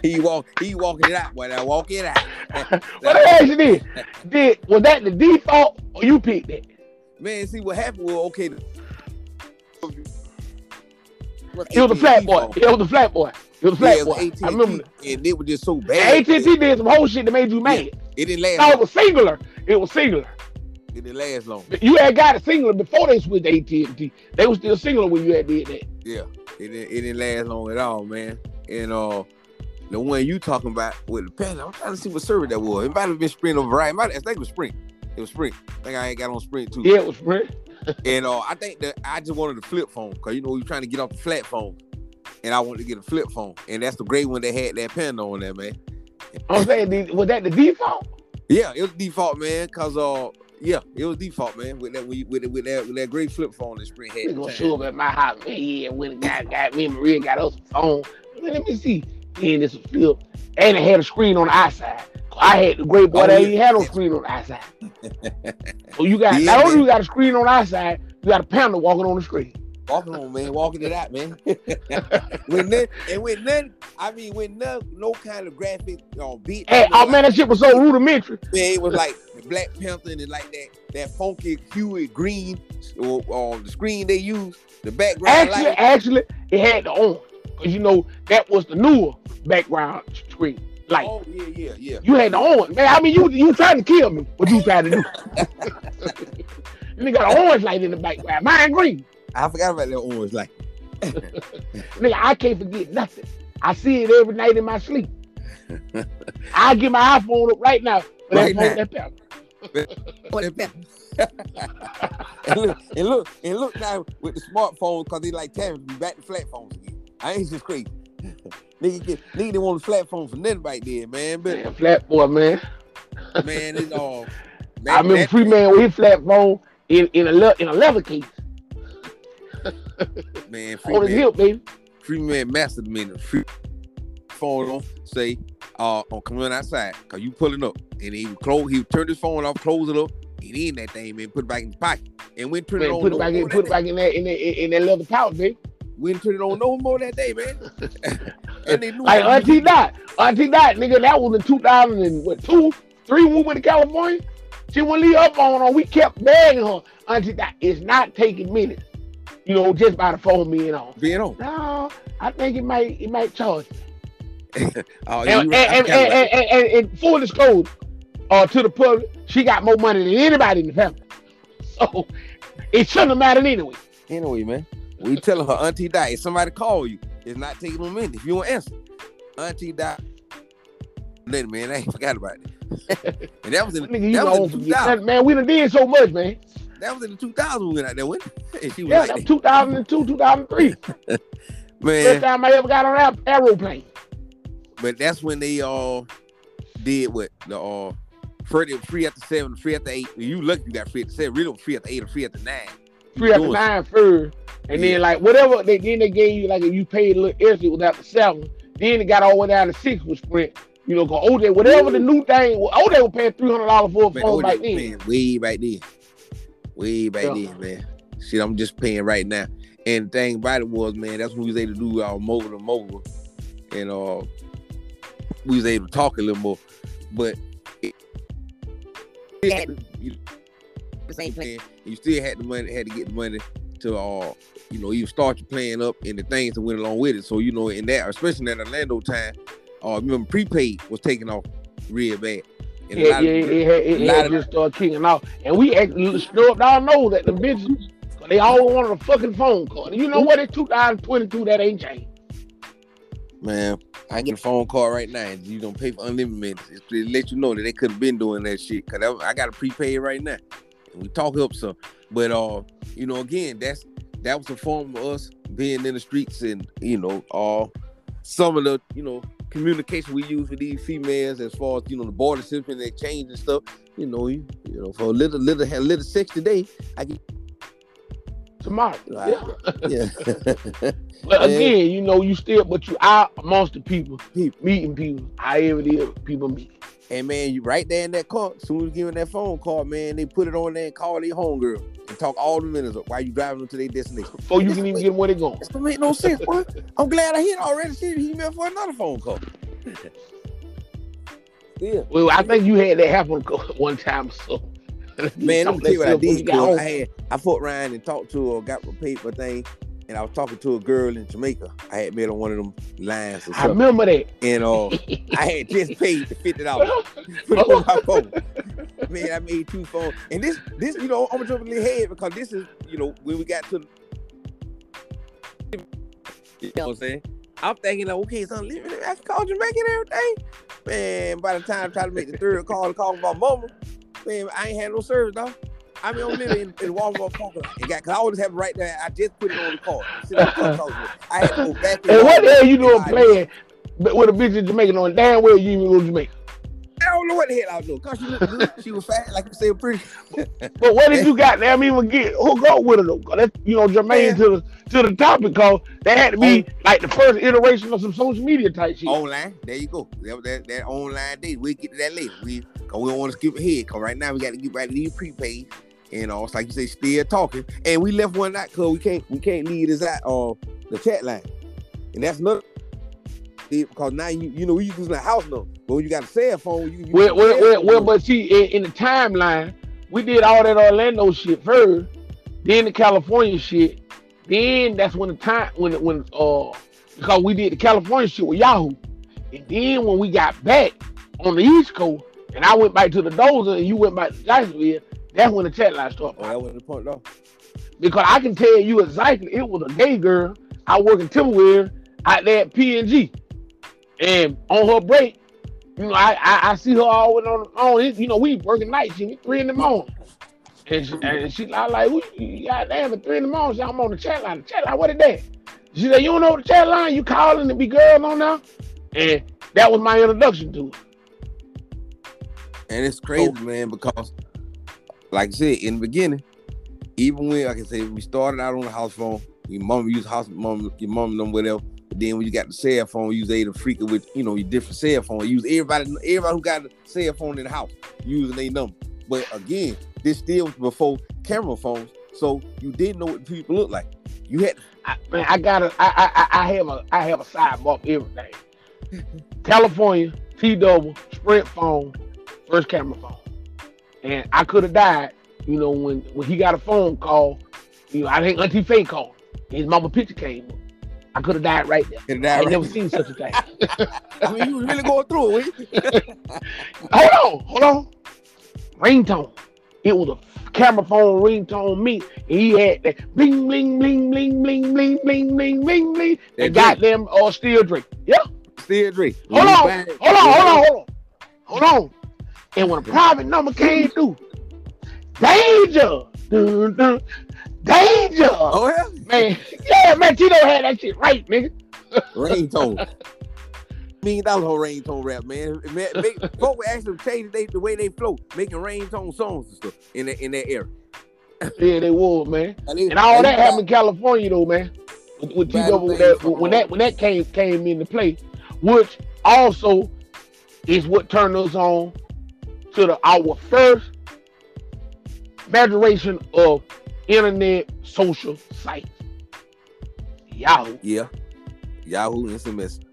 he walk, he walking it out, boy. Now walk it out. What I ask you this, did was that the default or you picked it? Man, see what happened was okay. the- It was a flat boy. It was a flat boy. It was a flat boy. AT&T, I remember. and it was just so bad. AT&T did some whole shit that made you mad. It didn't last. No, it was Cingular. It was Cingular. It didn't last long. You had got a Cingular before they switched to AT&T. They was still Cingular when you had did that. Yeah, it didn't, it didn't last long at all, man. And uh, the one you talking about with the pen, I'm trying to see what service that was. It might have been Sprint or Verizon. It might- I think it was Sprint. It was Sprint. I think I ain't got on Sprint too. Yeah, it was Sprint. And uh, I think that I just wanted a flip phone because you know we trying to get off the flat phone, and I wanted to get a flip phone, and that's the great one that had that pen on there, man. I'm saying, was that the default? Yeah, it was default, man. Cause uh, yeah, it was default, man. With that, with, with, with that, with that great flip phone that Sprint had. We gonna show up at my house, man. Yeah, when the guy got me and Maria got us a phone. Let me see. And it's a flip. And it had a screen on the outside. I had the great boy Oh, that yeah. ain't had no screen on the outside. so you got Yeah, not only man. you got a screen on the outside, you got a panel walking on the screen. Walking on, man, walking it out, man. with none, and with none, I mean, with no, no kind of graphic on beat. Hey, oh man, that shit was so rudimentary. Man, it was like Black Panther and like that, that funky hue green uh, or, or the screen they use, the background Actually, light. actually, it had the orange. Cause you know that was the newer background screen. Like Oh yeah, yeah, yeah. you had the orange. Man, I mean you you trying to kill me. What you trying to do? Nigga got an orange light in the background. Mine green. I forgot about that orange light. Nigga, I can't forget nothing. I see it every night in my sleep. I get my iPhone up right now. that Right now. that. What it meant. and look, and look, and look now with the smartphones, cause they like tapping be back to flat phones again. I ain't just crazy. nigga get nigga didn't want a flat phone for nothing right there, man. But Man, flat boy, man. man, it's uh, all I remember Free Man with his flat phone in, in a le- in a leather case man, free on his man, hip, baby. free man mastered the minute. Free phone on, say, uh, on coming outside, cause you pulling up, and he close, he would turn his phone off, close it up, and in that thing, man, put it back in his pocket, and when turn it on, put it back in, put it back in that in that, in that leather pouch, baby. we didn't turn it on no more that day, man. and they knew Like Auntie Dot, Auntie Dot, nigga, that was in 2000 and what two, three. We went to California. She wouldn't leave up on her. We kept begging her. Auntie Dot, it's not taking minutes. You know, just by the phone being on. being on. No, I think it might it might charge. Oh, And, you right. I and, and, full disclosure uh, to the public, she got more money than anybody in the family. So it shouldn't have mattered anyway. Anyway, man, we telling her auntie Dot. If somebody call you, it's not taking a minute. If you don't answer, auntie Dot. Then man, I ain't forgot about it. and that was in Nigga, that was in the 2000. man, we done did so much, man. That was in the 2000 we went out there with. And she was Yeah, like, that was 2002, 2003. Man. First time I ever got on an aeroplane. but that's when they all did what the uh free, free after seven, free after eight. You lucky you got free after seven. Really, free after eight or free after nine. free after Doing- nine first. And Yeah. then like whatever they then they gave you like if you paid a little extra without the seven. Then it got all the way down to six with Sprint. You know, cause OJ, whatever the new thing, OJ was paying three hundred dollars for a phone back then. way back then. Way back Yeah. then, man. Shit, I'm just paying right now. And the thing about it was, man, that's when we was able to do our mobile to mobile. And uh we was able to talk a little more. But it, had, you, same plan. you still had the money, had to get the money to uh, you know, you start your plan up and the things that went along with it. So, you know, in that, especially in that Orlando time, uh remember prepaid was taking off real bad. And Yeah, yeah, it, it, had of- just started kicking off. And we stroked our nose at the bitches. They all wanted a fucking phone call. And you know what? It's 2022. That ain't changed. Man, I get a phone call right now. and You don't pay for unlimited minutes. It's to let you know that they could have been doing that shit. Cause I, I got a prepaid right now, and we talk up some. But uh, you know, again, that's that was a form of us being in the streets, and you know, uh, some of the you know communication we use with these females as far as you know the border system and exchange and stuff. You know, you you know for a little little a little sex today, I get tomorrow. Yeah. Yeah. But again, you know, you still, but you out amongst the people, People. meeting people, however it is people meet. And man, you right there in that car, as soon as you give them that phone call, man, they put it on there and call their homegirl and talk all the minutes up while you driving them to their destination. Before you can even get them where they going. This don't make no sense, boy. I'm glad I hit already. Send an email for another phone call. yeah. Well, I think you had that happen one time. So, Man, let me tell you what I Before did. you got Cuz. I had I fought around and talked to her, got my paper thing, and I was talking to a girl in Jamaica. I had made on one of them lines or I remember that. And uh, I had just paid the fifty dollars. It on my phone. Man, I made two phones. And this this, you know, I'm gonna jump a ahead because this is, you know, when we got to you know what I'm saying? I'm thinking like, okay, so living I can call Jamaica and everything. Man, by the time I try to make the third call to call my mama, man, I ain't had no service, dog. I mean, I'm living in, in Walmart parking lot. And got, cause I always have it right there. I just put it on the car. Sit on the car, talk to it. I had to go back. And what the hell you doing playing but with a bitch in Jamaica knowing damn well you even go to Jamaica? I don't know what the hell I was doing. Cause she looked good. She was fat, like you said, pretty. But what did you got damn even get hook up with her though? That's you know germane to the to the topic cause that had to be oh. like the first iteration of some social media type shit. Online. There you go. That, that, that online date. We'll get to that later. We, cause we don't want to skip ahead. Cause right now we got to get right to these prepaid. And uh, it's like you say, still talking. And we left one out cause we can't we can't leave this out uh the chat line. And that's another because now you you know we using a house number. But when you got a cell phone, you, you Well, well, well, well, but see, in, in the timeline, we did all that Orlando shit first, then the California shit, then that's when the time when when uh because we did the California shit with Yahoo, and then when we got back on the East Coast, and I went back to the Dozer and you went back to Jacksonville, that's when the chat line started. Oh, that wasn't the point though. Because I can tell you exactly, it was a gay girl I work in Timberware out there at P&G. And on her break, you know, I I, I see her always on on it. You know, we working night shift, three in the morning. And she, and she I like, "Who you goddamn at three in the morning. She, I'm on the chat line. The chat line, what is that? She said, You don't know the chat line? You calling to be girls on now? And that was my introduction to it. And it's crazy, Oh. man, because like I said in the beginning, even when like I say we started out on the house phone, your mom used house mom, your mom them whatever. But then when you got the cell phone, you was able to freak it with you know your different cell phone. Use everybody, everybody who got a cell phone in the house using their number. But again, this still was before camera phones, so you didn't know what people look like. You had I, man, I got a, I, I, I I have a, I have a sidebar for everything. California, T double, Sprint phone, first camera phone, and I could have died. You know, when when he got a phone call, you know, I think Auntie Faye called. His mama picture came. I could have died right there. to I right. never seen such a thing. I mean, you really going through it. hold on, hold on. Ringtone. It was a camera phone ringtone me. He had that bling bling bling bling bling bling bling bling bling bling. That And goddamn uh steel drink. Yep. Still drink. Hold on, hold on, hold on, hold on. Hold on. And when a private number came through, danger. Dun, dun, danger. Oh yeah, Man, yeah, man, Tito had that shit right, nigga. ringtone. Million dollar whole ringtone rap, man. man make, folk were actually changing they, the way they flow, making ringtone songs and stuff in that in that era. Yeah, they was, man. they- And all they that got- happened in California though, man. With, with Bad T-Double, that, when that when that came came into play, which also is what turned us on to the our first maturation of internet social sites. Yahoo, Yeah, Yahoo Instant Messenger.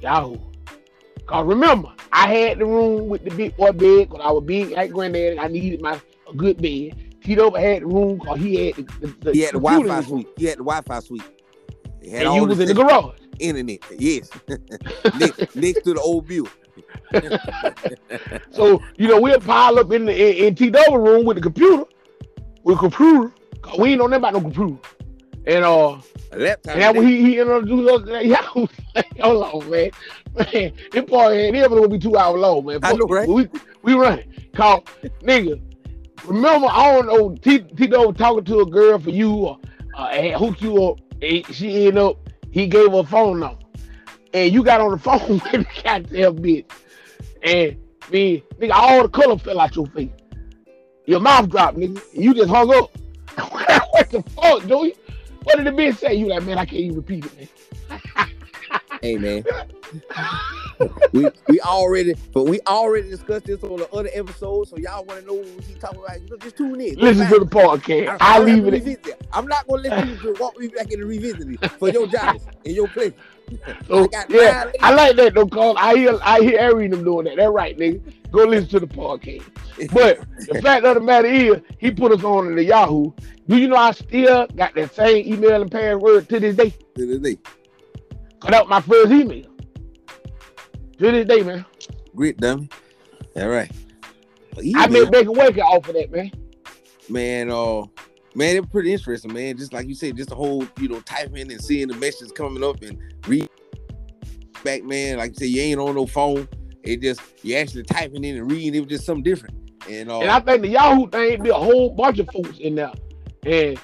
Yahoo. Cause remember, I had the room with the big boy bed because I was big like granddaddy. I needed my a good bed. T-Double had the room cause he had the, the, the He had the Wi-Fi room. suite. He had the Wi-Fi suite. And you was in the garage. internet. Yes, next, next to the old view. So you know we'll pile up in the in, in T double room with the computer, with computer. 'cause we ain't know nothing about no computer. And uh, laptop. and that when he he introduced us, that Yahoo. Hold on, man, man, this part ain't ever gonna be two hours long, man. I know, right? We we running. Cause nigga, remember I don't know T T double talking to a girl for you or uh, hooked you up. she ended up he gave her phone number, and you got on the phone with the goddamn bitch. And me, nigga, all the color fell out your face. Your mouth dropped, nigga. And you just hung up. what the fuck, Joey? What did the bitch say? You like, man, I can't even repeat it, man. Hey man. we we already but we already discussed this on the other episode, so y'all want to know what we talking about. You know, just tune in. Listen to the podcast. I, I leave it. revisit. I'm not gonna let you walk me back in the revisiting for your jobs and your place. So, I yeah, I like that though, cause I hear I hear Ari them doing that. That's right, nigga. Go listen to the podcast. But the fact of the matter is, he put us on in the Yahoo. Do you know I still got that same email and password to this day? to this day. That was my first email. To this day, man. Grit dummy. All right. I made Baker Waker off of that, man. man, uh, man, it was pretty interesting, man. Just like you said, just the whole, you know, typing and seeing the messages coming up and read back, man. Like you said, you ain't on no phone. It just you actually typing in and reading. It was just something different. And uh, And I think the Yahoo thing be a whole bunch of folks in there. And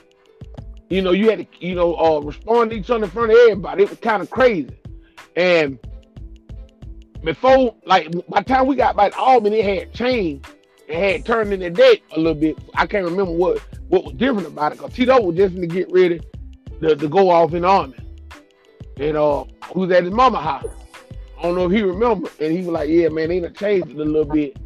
you know, you had to, you know, uh respond to each other in front of everybody. It was kind of crazy. And before, like by the time we got back to Albany, it had changed. It had turned in the deck a little bit. I can't remember what what was different about it. Cause Tito was just to get ready to, to go off in the army. And uh was at his mama house. I don't know if he remember. And he was like, Yeah, man, they done changed it a little bit.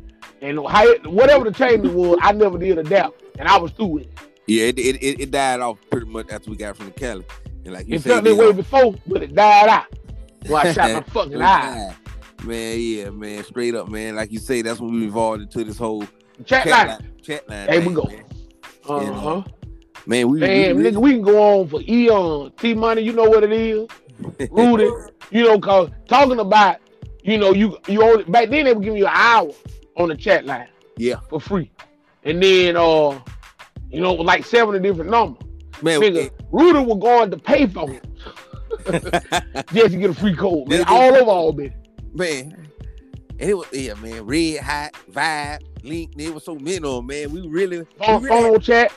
And how it, whatever the change was, I never did adapt. And I was through with it. yeah, it, it it it died off pretty much after we got from the Cali. And like you It said, felt that they, way before, but it died out. Well, I shot my fucking eye. Man, yeah, man, straight up, man. Like you say, that's when we evolved into this whole Chat chat line. line. Chat line There we go. Man, Uh-huh. man we, Man, we, nigga, we can go on for eons. T Money, you know what it is. Rudy, you know, cause talking about, you know, you you only back then they would give you an hour on the chat line yeah, for free. And then uh, you know, like seven different numbers. man. Nigga, Rudy was going to pay for it just to get a free code, man. All over Albany. Man. And it was yeah, man. Red hot vibe, link. There was so many of man. We really, Phone, we, really had, phone chat.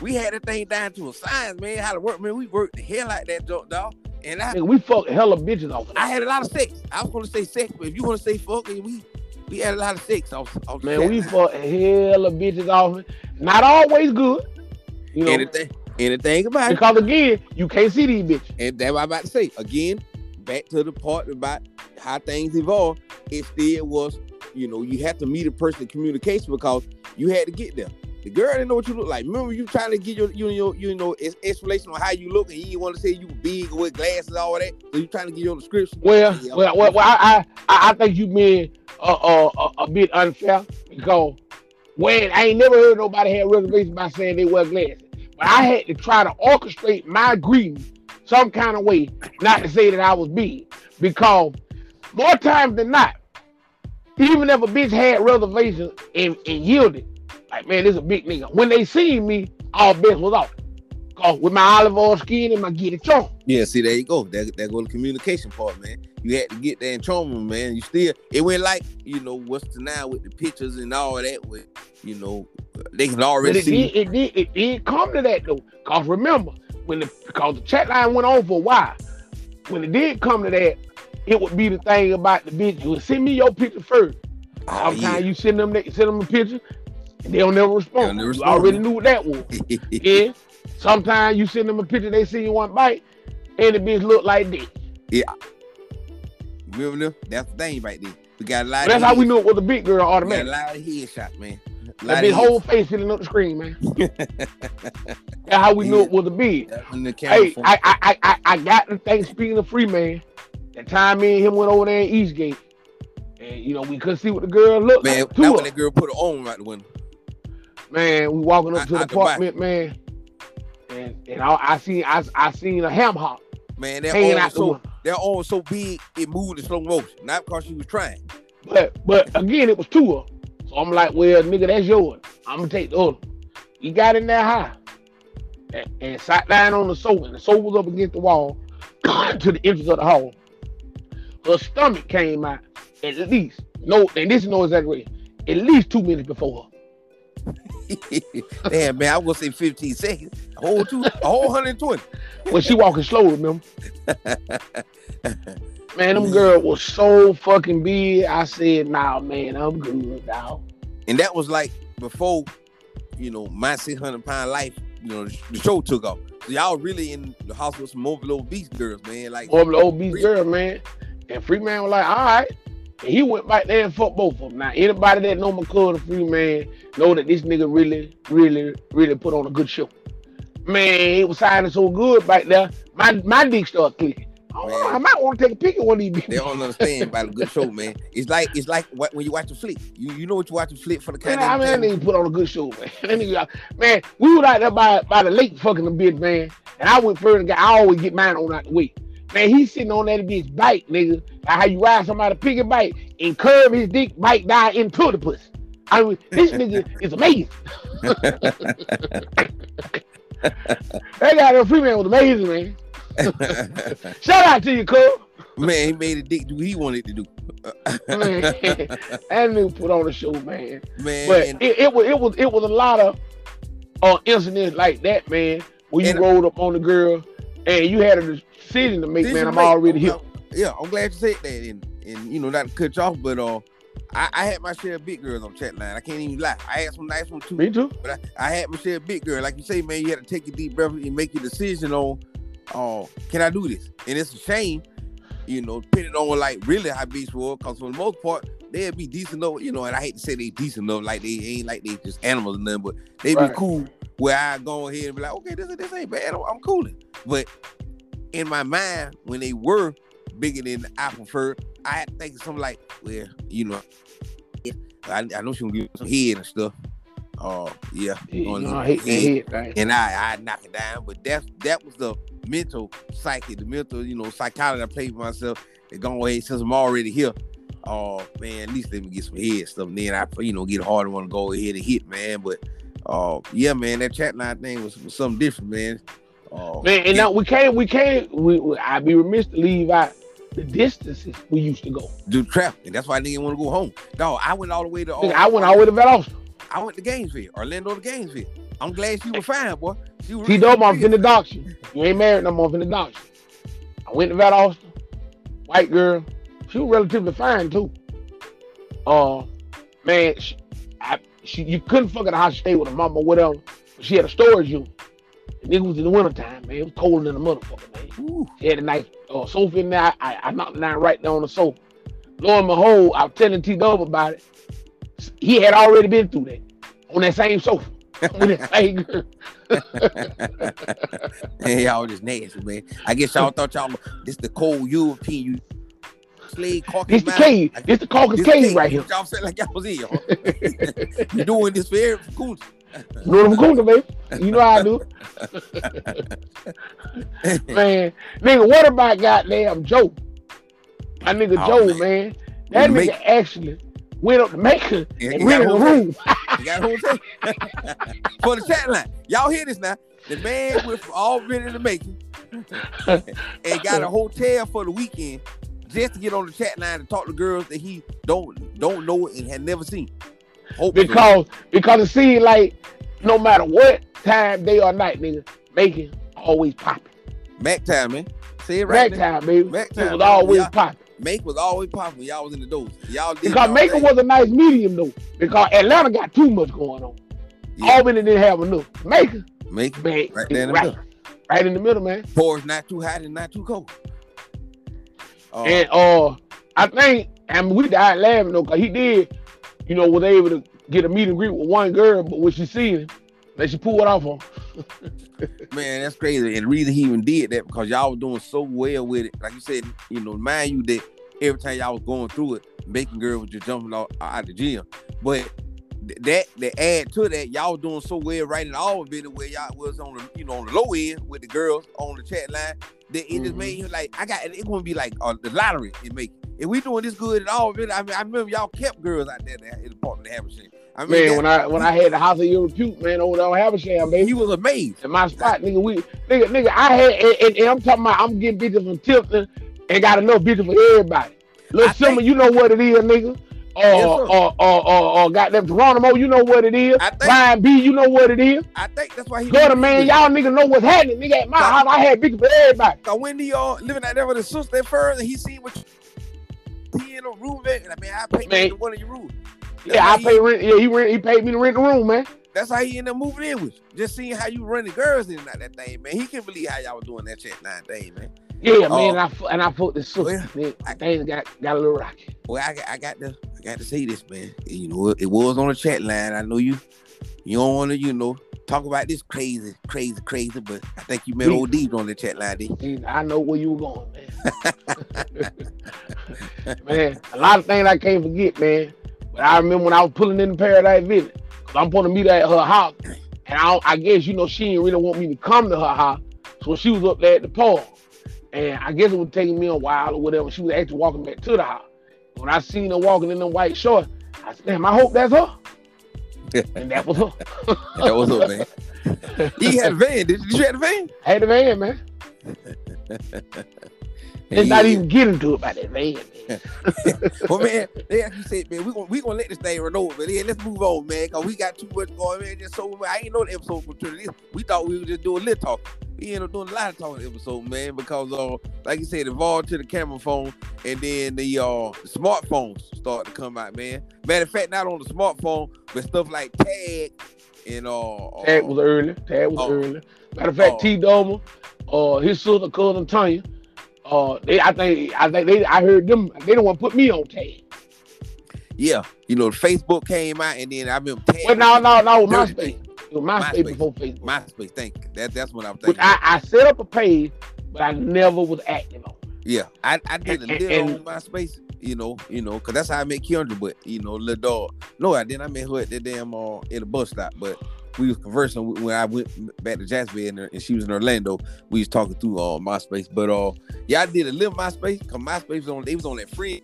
we had that thing down to a science, man. How to work, man. We worked the hell like that joke, dog. And I, Nigga, we fuck hella bitches off I had a lot of sex. I was gonna say sex, but if you want to say fuck, we we had a lot of sex off. off Man, chat we line. fuck hella bitches off it. Not always good. You know, anything, anything about it. because again, you can't see these bitches. And that's what I'm about to say. Again, back to the part about how things evolve. It still was, you know, you have to meet a person in communication because you had to get there. The girl didn't know what you look like. Remember, you trying to get your, you know, you know, ex- explanation on how you look, and you want to say you big with glasses, all that. So you trying to get your description. Well, Yeah. well, well, well I, I, I think you mean uh, uh, a, a bit unfair because when I ain't never heard nobody had reservations by saying they wear glasses, but I had to try to orchestrate my greeting some kind of way, not to say that I was big, because more times than not, even if a bitch had reservations and, and yielded, like man, this is a big nigga. When they seen me, all bets was off. Cause with my olive oil skin and my get it on. Yeah, see, there you go. That that go the communication part, man. You had to get there and trauma, man. You still it went like, you know, what's the now with the pictures and all that with, you know, they can already it see. did, it did, it did come to that though. Cause remember, when the because the chat line went on for a while, when it did come to that, it would be the thing about the bitch. You would send me your picture first. Ah, Sometimes you send them they send them a picture, and they'll never respond. They'll never you respond. already knew what that was. yeah. Yeah. Sometimes you send them a picture, they see you one bite, and the bitch look like this. Yeah. Remember? That's the thing right there. We got a lot that's how we knew it was a big girl we got a automatically. lot of headshots, man. A That of whole face filling up the screen, man. That's how we knew it was a big. headshots. When the camera Hey, I, I, I, I, I got the thing. Speaking of free man, that time me and him went over there in Eastgate, and you know we couldn't see what the girl looked man, like. that when that girl put her arm right the window. man, we walking up Out- to the apartment, man, and and I, I seen I, I seen a ham hock Man, that hanging arm so that arm was so big it moved in slow motion. Not because she was trying. But but again, it was two of them. So I'm like, well, nigga, that's yours. I'm gonna take the other. He got in there high and, and sat down on the sofa, and the sofa was up against the wall to the entrance of the hall. Her stomach came out at least no, and this is no exaggeration, at least two minutes before her. Damn, man, I was gonna say 15 seconds. A whole two, a whole 120. well, she walking slow, remember? Man, them girl was so fucking big. I said, nah, man, I'm good, now. And that was like before, you know, my 600 pound life you know the show took off. So y'all really in the house with some mobile obese girls, man. Like Over the obese girl, man. And Free Man was like, all right. And he went back there and fucked both of them. Now, anybody that know my cousin Free Man know that this nigga really, really, really put on a good show. Man, he was signing so good back there. My my dick started clicking. Oh. I might want to take a pic of one of these they don't understand about a good show, man. It's like it's like when you watch a flick. You you know what you watch a flick for the kind Man, I of mean, that nigga put on a good show, man. That nigga, man, we was out there by, by the lake fucking the bitch, man. And I went further. And got I always get mine on out the way. Man, he's sitting on that bitch bike, nigga. Like how you ride somebody pick piggy bike and curve his dick bike down into the pussy. I mean, this nigga is amazing. That guy, that free man, was amazing, man. Shout out to you, cuz. man, he made a dick do what he wanted to do. Man, that nigga put on a show, man. man, But it, it was it was it was a lot of uh, incidents like that, man, where you And- rolled up on the girl and you had a decision to make, man. I'm already here. Yeah, I'm glad you said that, and and you know not to cut you off, but uh, I, I had my share of big girls on chat line. I can't even lie. I had some nice ones too, Me too. but I, I had my share of big girl. Like you say, man, you had to take a deep breath and make your decision on, oh, can I do this? And it's a shame, you know, depending on like really how beats were, because for the most part they'd be decent enough, you know. And I hate to say they decent enough, like they ain't like they just animals and nothing, but they Right. be cool. Where I go ahead and be like, okay, this this ain't bad. I'm, cooling. But in my mind, when they were bigger than I prefer, I had to think of something like, well, you know, I, I know she gonna give me some head and stuff. Oh, yeah. You know, I head. right? And I I knock it down. But that's that was the mental psyche, the mental, you know, psychology I played with myself. They go ahead since I'm already here. Oh man, at least let me get some head stuff. And then I, you know, get harder want to go ahead and hit, man. But uh, yeah, man, that chat line thing was, was something different, man. Uh, Man, and yeah, now we can't we can't we, we I'd be remiss to leave out the distances we used to go. do trap, and that's why I didn't want to go home. No, I went all the way to. Nigga, I went all the way to Valdosta. I went to Gainesville, Orlando to Gainesville. I'm glad she was fine, boy. She was T really Dub, I'm finna dox you. You ain't married no more, I'm finna dox you. I went to Valdosta, white girl. She was relatively fine too. Uh, man, she, I, she you couldn't fuck at the house she stayed with her mama or whatever. But she had a storage unit. And it was in the wintertime, man. It was colder than a motherfucker, man. Ooh, She had a nice uh, sofa in there. I, I knocked the down right there on the sofa. Lo and behold, I was telling T Dub about it. He had already been through that on that same sofa with that same girl. man, y'all just nasty, man. I guess y'all thought y'all this the cold European you slave caucus. This the cave. This the Caucasus This cave right here. Y'all said like y'all was in. y'all. doing this for every cool. Northern Kunta, baby. You know how I do. Man, nigga, what about goddamn Joe? My nigga Oh, Joe, man. man. That Make- nigga actually went up to Macon Yeah, and rented a room. You got thing. for the chat line. Y'all hear this now. The man went from all ready to make it and got a hotel for the weekend just to get on the chat line and talk to girls that he don't don't know and had never seen. Hopefully. because because it seemed like no matter what time, day or night, nigga, Macon always popping. Mac time, man. Say it right Mac there. time, baby. Mac It time, was always popping. Make was always popping when y'all was in the doors. Y'all Because Macon was a nice medium though. Because Atlanta got too much going on. Yeah. Albany didn't have enough. Macon, Make man, right there in the right, middle. right in the middle, man. Por's not too hot and not too cold. Uh, And uh, I think, I mean, we died laughing though, cause he did, you know, was able to get a meet and greet with one girl, but when she seen him, then she pulled off on. Man, that's crazy. And the reason he even did that because y'all was doing so well with it. Like you said, you know, mind you that every time y'all was going through it, making girls was just jumping out, out the gym. But that that add to that, y'all was doing so well right in all of it where y'all was on the you know on the low end with the girls on the chat line that it just Mhm. made him like I got it gonna be like uh, the lottery it make if we doing this good at all of it. I mean I remember y'all kept girls out there in the apartment of Haversham. I mean Man, that- when I when I had the house of your repute, man, over there on Haversham, baby. he was amazed. in my spot, nigga. We nigga, nigga, I had and, and, and I'm talking about I'm getting bitches from Tifton and got enough bitches for everybody. Little Simmer, you know what it is, nigga. Or Yes, or, or, or, or goddamn Geronimo, you know what it is. I think Ryan B, you know what it is. I think that's why he Go to man, y'all nigga know what's happening. Nigga at my Right. house, I had bitches for everybody. Cause when the uh living out there with his sister at first, and he seen what you, he in a room and I mean I paid Man. man. one of your rooms. Yeah, I pay rent. Yeah, he rent, he paid me to rent the room, man. that's how he ended up moving in with you. Just seeing how you run the girls in and out that thing, man. He can't believe how y'all was doing that chat nine thing, man. Yeah, Oh. man, and I fu- and I fucked this Well, sister. man. Things got got a little rocky. Well, I, got- I got to I got to say this, man. You know, it, it was on the chat line. I know you you don't want to, you know, talk about this crazy, crazy, crazy, but I think you met Me. old Deep on the chat line, did See, I know where you were going, man. man, a lot of things I can't forget, man. But I remember when I was pulling in the Paradise Village, cause I'm to meet her at her house, and I, I guess you know she didn't really want me to come to her house, so she was up there at the park, and I guess it was taking me a while or whatever. She was actually walking back to the house. When I seen her walking in them white shorts, I said, "Damn, I hope that's her." and that was her. That was her, man. He had a van. Did, did you have a van? I Had the van, man. Let's not even get into it about that van, man. well, man, yeah, like you said, man, we gonna we gonna let this thing run over, man. Yeah, let's move on, man, cause we got too much going, man. Just so I ain't know the episode turning this. We thought we were just doing a little talk. We ended up doing a lot of talking episode, man, because uh, like you said, evolved to the camera phone, and then the uh smartphones started to come out, man. Matter of fact, not on the smartphone, but stuff like tag and uh, uh Tag was early. Tag was Oh. early. Matter of fact, Oh. T Domer, uh, his sister cousin Tanya, uh, they I think I think they I heard them they don't want to put me on tag. yeah, you know, Facebook came out, and then I remember tag. But no, no, no, MySpace. MySpace, MySpace. before Facebook. MySpace, thank you. That that's what I'm thinking. I, I set up a page, but I never was active on. Yeah, I, I did a And- little and- on MySpace, you know, you know, cause that's how I met Kendra, but you know, little dog. No, I didn't. I met her at the damn uh in the bus stop, but we was conversing when I went back to Jacksonville and, she was in Orlando. We was talking through all uh MySpace, but uh yeah, I did a little MySpace cause MySpace was on they was on that friend.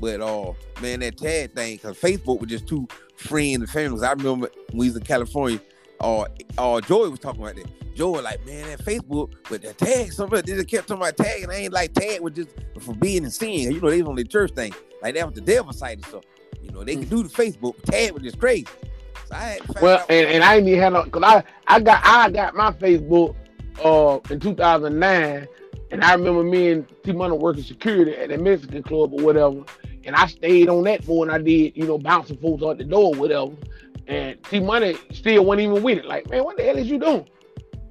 But uh man, that tag thing, cause Facebook was just two friends and families. I remember when we was in California, uh uh Joey was talking about that. Was like, man, that Facebook, but that tag, somebody they just kept talking about tag, and I ain't like tag was just for being and seeing. You know, they was on the church thing. Like that was the devil side and stuff. You know, they could do the Facebook, tag was just crazy. So I had to find Well, and, and I ain't even had no, cause I, I got I got my Facebook uh in 2009, and I remember me and T Money working security at the Mexican club or whatever, and I stayed on that more than I did, you know, bouncing folks out the door or whatever. And T Money still wasn't even with it. Like, man, what the hell is you doing?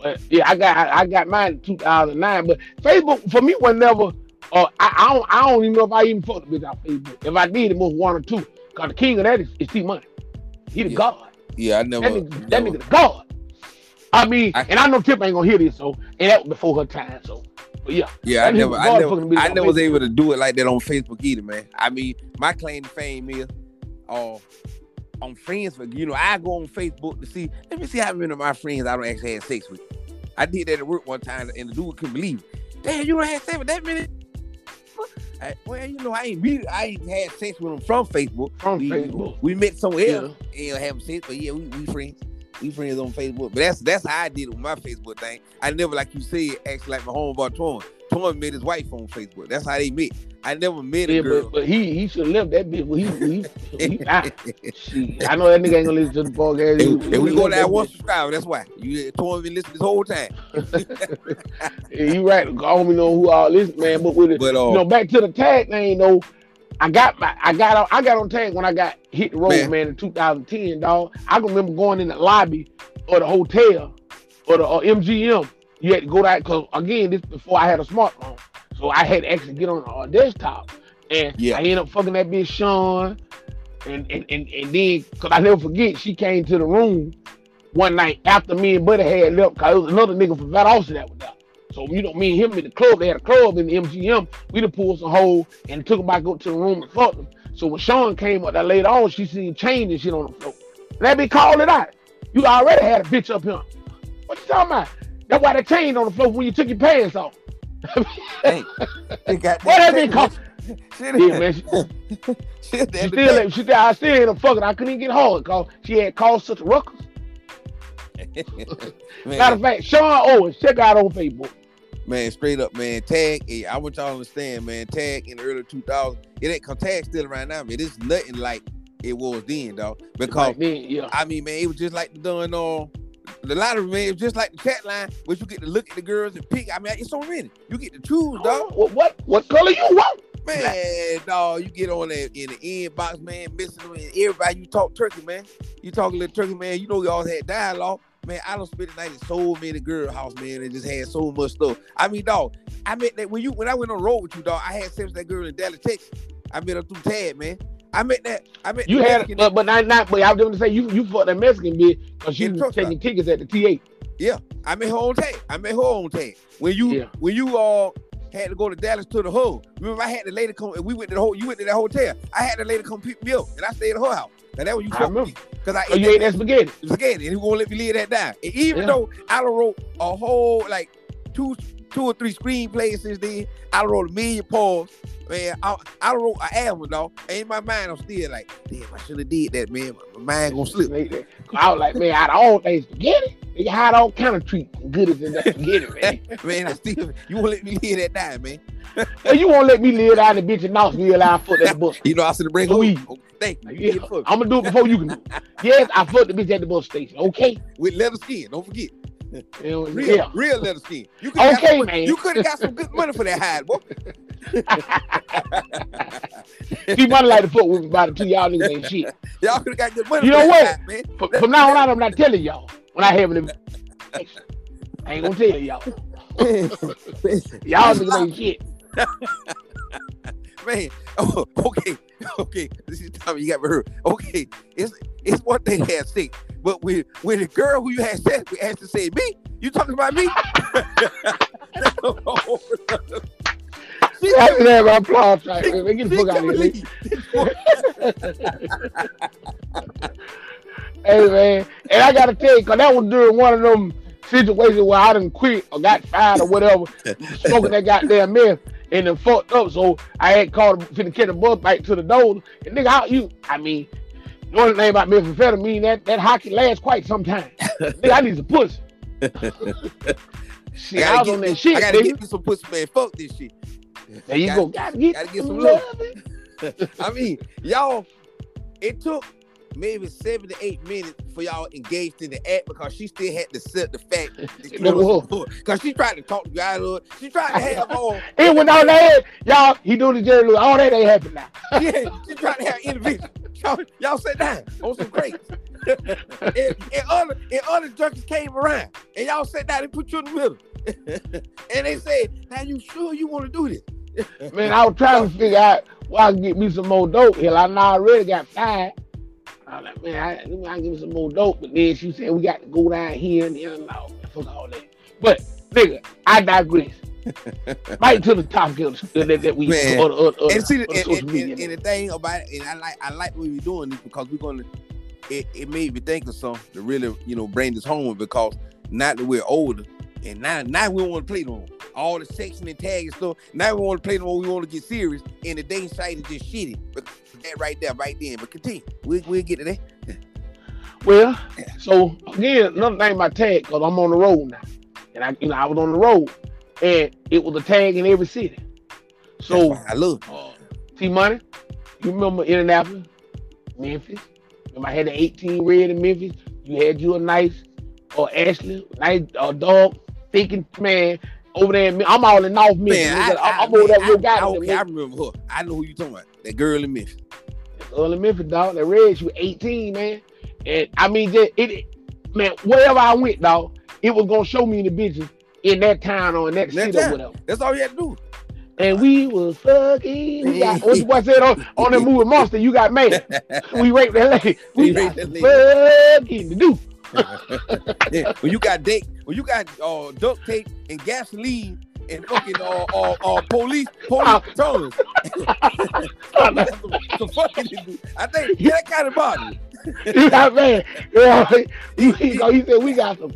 But yeah, I got I, I got mine in 2009. But Facebook for me was never. Uh, I, I don't I don't even know if I even fucked with out Facebook. If I did, it was one or two. Cause the king of that is, is T Money. He the Yeah. god. Yeah, I That never, nigga, that nigga God. I mean, I- and I know Tip ain't gonna hear this, so and that was before her time. So, but yeah, yeah, I never, I never, I never was able to do it like that on Facebook either, man. I mean, my claim to fame is, uh, on friends, for you know, I go on Facebook to see, let me see how many of my friends I don't actually have sex with. I did that at work one time, and the dude couldn't believe it. Damn, you don't have sex with that many? I, well, you know, I ain't meet, I ain't had sex with him from Facebook. From we, Facebook. we met somewhere Yeah. else and have sex, but yeah, we, we friends. We friends on Facebook. But that's that's how I did it with my Facebook thing. I never, like you said, actually like my homeboy Torn. Torn met his wife on Facebook. That's how they met. I never met a girl. but, but he he should have left that bitch. Well, he, he, he, I, shit, I know that nigga ain't gonna listen to the podcast. And, and we go down that one subscriber. That's why you Torn been listening this whole time. Yeah, you right. I don't even know who all this man, but with it, But uh, you know, back to the tag thing though. I got my, I got on, I got on tag when I got hit the road, Man. man, in 2010, dog. I can remember going in the lobby or the hotel or the uh, or MGM. You had to go that because again, this before I had a smartphone, so I had to actually get on a desktop. And Yeah. I ended up fucking that bitch Sean, and and and, and then because I never forget, she came to the room one night after me and Buddy had left, cause it was another nigga from Austin that was there. So you know, me and him in the club, they had a club in the MGM. We done pulled some hole and took him back up to the room and fucked him. So when Sean came up there later on, she seen chain and shit on the floor. That be called it out. You already had a bitch up here. What you talking about? That's why they chained on the floor when you took your pants off. hey, they got What that been called? Yeah, man. She, shit, she still, she I still ain't a fucking. I couldn't even get hard because she had caused such a ruckus. Matter of fact, Sean Owens, check out on Facebook. Man, straight up, man. Tag, hey, I want y'all to understand, man. Tag in the early 2000s, it ain't cause tag still around now, man. It's nothing like it was then, dog. Because then, yeah. I mean, man, it was just like the done uh, the lottery, man. It was just like the chat line, which you get to look at the girls and pick. I mean, it's so many. You get to choose, dog. What, what what color you want? Man, dog, you get on that in the inbox, man, missing them, and everybody you talk turkey, man. You talk a little turkey, man. You know y'all had dialogue. Man, I don't spend the night in so many girl house, man, and just had so much stuff. I mean, dog, I met that when you when I went on the road with you, dog. I had sex with that girl in Dallas, Texas. I met her through tag, man. I met that. I met You had, Mexican- but but not not. But I was going to say you you fucked that Mexican bitch because she was taking tickets at the T8. I met her on tag. I met her on tag. When you Yeah. when you all had to go to Dallas to the hub. Remember, I had the lady come and we went to the whole. You went to that hotel. I had the lady come pick me up, and I stayed at her house. Now that when you I remember. me because I Oh, you ate that spaghetti? spaghetti, and he won't let me leave that down. And even Yeah. though I wrote a whole like two two or three screenplays since then, I wrote a million poems. Man, I, I wrote an album, dog. And in my mind, I'm still like, damn, I should have did that, man. My mind gonna slip. That. I was like, man, out of all things, spaghetti. They had all kind of treat and goodies in that spaghetti, man. man, I still you won't let me live that down, man. Well, you won't let me live down the bitch in Knoxville. I foot at the bus. You know I should bring Louis. home. Oh, thank you. Yeah, You did fuck. I'm gonna do it before you can. Yes, I fucked the bitch at the bus station. Okay. with leather skin. Don't forget. Real, yeah. real leather skin. You could have Okay, got, man. You could have got some good money for that hide, boy. See, money like the foot with me about the two y'all niggas ain't shit. Y'all could have got good money You know what? hide, man. From, from now on, I'm not telling y'all when I have an. I ain't gonna tell y'all. Y'all niggas ain't shit. Man. Oh, okay, okay. This is time you got me hurt. Okay, it's it's one thing to have sex, but when when the girl who you had sex with has to say me, you talking about me? she, I can have my applause she, Man, get the she fuck out of here. Hey man, and I gotta tell you, cause that was during one of them situations where I didn't quit or got fired or whatever, smoking that goddamn meth and then fucked up. So I had called finna catch the bus back to the door. And nigga, how you? I mean, the only thing about methamphetamine that that hockey lasts quite some time. nigga, I need some pussy. Shit, I, was on that shit, I gotta nigga. get me some pussy, man. Fuck this shit. there you gotta- go. Gotta get, gotta get some love. I mean, y'all, it took maybe seven to eight minutes for y'all engaged in the act because she still had to set the fact that you That was- because she tried to talk to you out of it. She tried to have all It went on that. Y'all, he doing the Jerry Lewis. All that ain't happening now. yeah, she tried to have individual. Y'all, y'all sit down on some crates. and, and other and other junkies came around and y'all sat down and put you in the middle. and they said, Now you sure you want to do this? Man, I was trying to figure out where I can get me some more dope. Hell, I already got five. I was like, man, I, I can get me some more dope. But then she said we got to go down here and there. No, uh, fuck all that. But nigga, I digress. right to the top of the- that, that we Man. or, the- or, or, and see, the, and, and, media. and, and the thing about it, and I like I like what we're doing this because we're gonna. It, it made me think of something to really, you know, bring this home because now that we're older, and now now we want to play no more. All the section and tag and stuff. Now we want to play no more. We want to get serious, and the dating site is just shitty. But that right there, right then. But continue. We'll, we'll get to that. Well, so again, another thing about tag, because I'm on the road now. And I, you know, I was on the road and it was a tag in every city. So I love. it. uh, T Money, you remember Indianapolis, Memphis. Remember I had the 18 red in Memphis. You had you a nice or Ashley, nice uh, dog, thinking man over there. In, I'm all in North Memphis. Man, I, nigga. I, I'm over there man, real I. I, okay, I remember her. I know who you talking about. That girl in Memphis. Early Memphis dog. That red, was 18, man. And I mean, just, it, it- man, wherever I went, dog, it was gonna show me the bitches in that town or in that city or whatever. That's all you had to do. And we was fucking. We got, what the boy said on, on that movie Monster, you got mad. We raped that lady. We You got raped that fucking to do. Yeah, when you got date, when you got uh, duct tape and gasoline and fucking uh, uh, uh, police police some, some fucking. I think that kind of body. You got man. Yeah, he, he, so he said we got some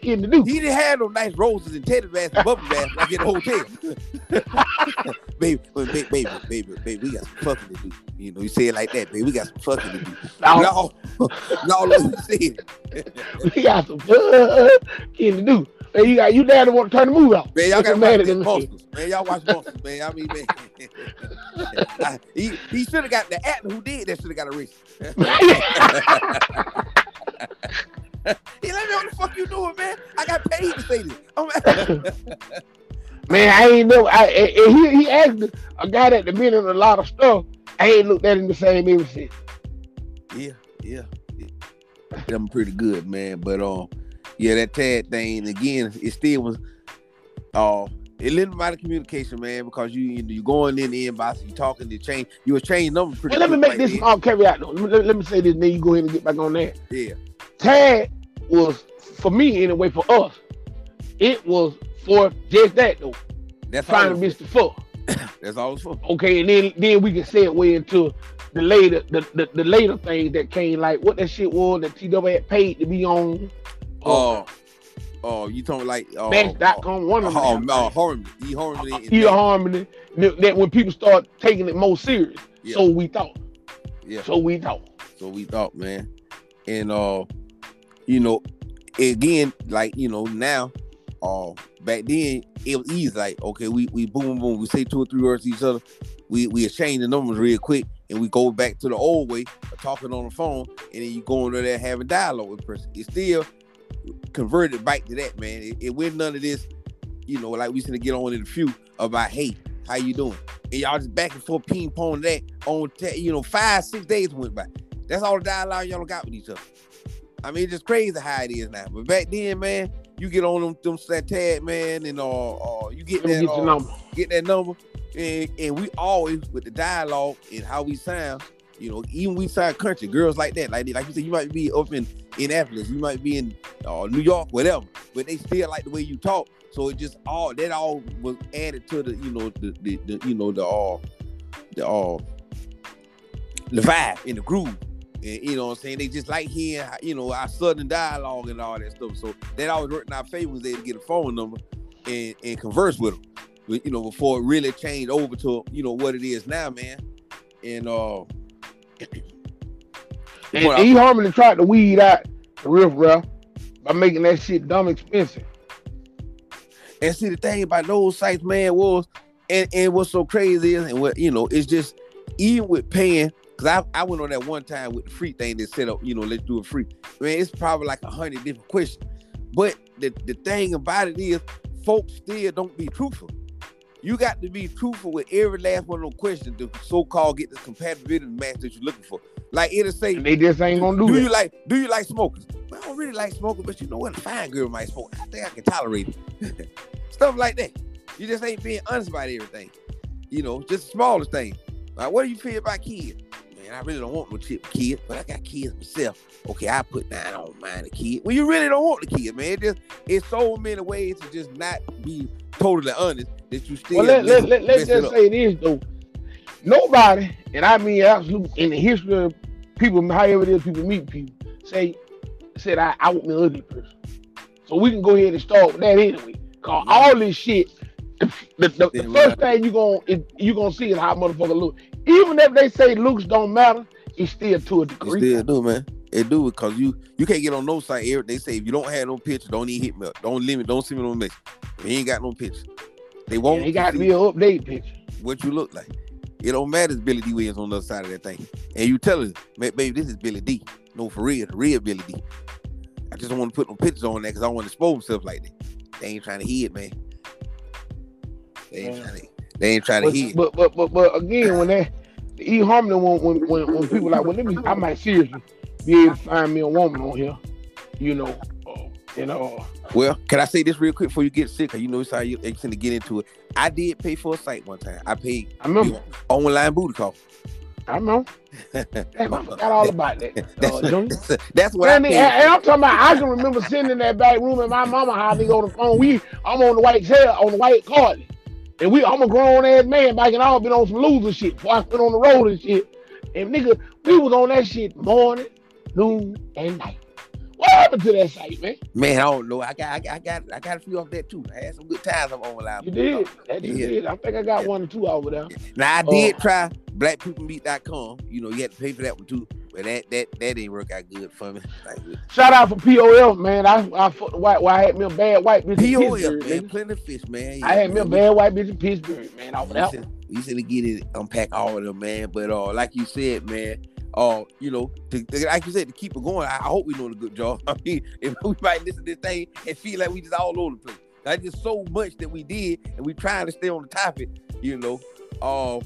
to do. He didn't have no nice roses and teddy bears and bubble baths like in the hotel. baby, baby, baby, baby, baby, we got some fucking to do. You know, you say it like that, baby. We got some fucking to do. No, No, no, you said. we got some fucking to do. And you got you dad want to turn the movie off. Man, y'all watch mad at these monsters. Man, y'all watch monsters, man. I mean, man. I- he he should have got the actor who did that should have got arrested. He let me know what the fuck you doing, man. I got paid to say this. Man, I ain't know. I, and he he asked a guy that admitted a lot of stuff. I ain't looked at him the same ever since. Yeah, yeah. I'm pretty good, man. But um, yeah, that tag thing again, it still was uh it limited by the communication, man, because you you going in the inbox, you talking to change, you were changing numbers pretty. Well, let me make right this small caveat though. Let me, let, let me say this, then you go ahead and get back on that. Yeah, Tag was for me anyway, for us, it was for just that though. that's. Trying to miss the fuck. That's all it's for. Okay, and then then we can segue into the later the, the, the later things that came like what that shit was that TW had paid to be on uh, Oh, oh, you talking like uh, Match.com, one of them. Oh, oh. Harmony, E Harmony, and Either harmony that that when people start taking it more serious. Yeah. So we thought. yeah. So we thought. So we thought, man, and uh, you know, again, like you know, now, uh, back then it was easy. Like, okay, we we boom boom, we say two or three words to each other, we we exchange the numbers real quick, and we go back to the old way of talking on the phone, and then you go into there having dialogue with the person. It's still converted back to that, man. It, it went none of this, you know, like we used to get on in a few about, hey, how you doing? And y'all just back and forth ping pong that on, te- you know, five six days went by. That's all the dialogue y'all got with each other. I mean, it's just crazy how it is now. But back then, man, you get on them, them that tag, man, and uh, uh you get Let that, get uh, number. get that number, and, and we always with the dialogue and how we sound. You know, even we sound country girls like that, like like you said, you might be up in Indianapolis, you might be in uh, New York, whatever, but they still like the way you talk. So it just all that all was added to the you know the the, the you know the uh the uh the vibe in the groove. And you know what I'm saying? They just like hearing, you know, our sudden dialogue and all that stuff. So that always worked in our favor was they to get a phone number and, and converse with them. But, you know, before it really changed over to, you know, what it is now, man. And uh And E Harmony tried to weed out the riff raff by making that shit dumb expensive. And see the thing about those sites, man, was and, and what's so crazy is and what you know, it's just even with paying, because I, I went on that one time with the free thing that set up, oh, you know, let's do it free. Man, it's probably like a hundred different questions. But the, the thing about it is folks still don't be truthful. You got to be truthful with every last one of those questions to so-called get the compatibility match that you're looking for. Like it'll say, And they just ain't gonna do, do that. you like do you like smokers? Well, I don't really like smoking, but you know what? A fine girl might smoke. I think I can tolerate it. Stuff like that. You just ain't being honest about everything. You know, just the smallest thing. Like, what do you feel about kids? Man, I really don't want no chip kid, but I got kids myself. Okay, I put I don't mind a kid. Well, you really don't want the kid, man. It just it's so many ways to just not be totally honest that you still Well, let, let, let, let's just say this though. Nobody, and I mean absolute in the history of people, however it is people meet people, say said I, I want me an ugly person. So we can go ahead and start with that anyway. Cause Yeah. all this shit, the, the, the, the first thing you gonna you gonna see is how a motherfucker look. Even if they say Luke's don't matter, it's still to a It degree. still do, man. It do because you you can't get on no site. Eric, They say if you don't have no picture, don't even hit me up. Don't limit. Don't send me no message. You ain't got no picture, they won't. it got to be an update picture. what you look like. It don't matter if Billy D Williams on the other side of that thing, and you tell "Ma- baby, this is Billy D. No, for real, the real Billy D. I just don't want to put no pictures on that because I want to expose myself like that. They ain't trying to hear it, man. They ain't Yeah. trying to. They ain't trying to But, hear. but but but but again, when that the E Harmony when when when, when people like, well, let me, I might seriously be able to find me a woman on here, you know, uh, you know. Well, can I say this real quick before you get sick? 'Cause you know it's how you they tend to get into it. I did pay for a site one time. I paid I remember, online booty call. I. Damn, I forgot all about that. That's, Uh, that's, that's what I And, and, paid. and I'm talking about, I can remember sitting in that back room at my mama house. Nigga on the phone. We, I'm on the white chair, on the white card, and we, I'm a grown ass man back and all been on some loser shit before I went on the road and shit. And nigga, we was on that shit morning, noon, and night. What happened to that site, man? Man, I don't know. I got, I got, I got, I got a few off that too. I had some good times on online. You did. That you Yeah. did. I think I got Yeah. one or two over there. Now I did Oh. try blackpeoplemeet.com. You know, you had to pay for that one too, but that that that didn't work out good for me. Like Shout out for POF, man. I I fucked the white. Well, I had me a bad white bitch in POF, Pittsburgh, man, plenty of fish, man. I had me a bad white bitch in Pittsburgh, man. Off of We that used, one. to, we used to get it, unpack all of them, man. But uh, like you said, man, uh, you know, to, to- like you said, to keep it going, I, I hope we doing a good job. I mean, if we might listen to this thing and feel like we just all over the place. That's just so much that we did, and we trying to stay on the topic, you know. Uh,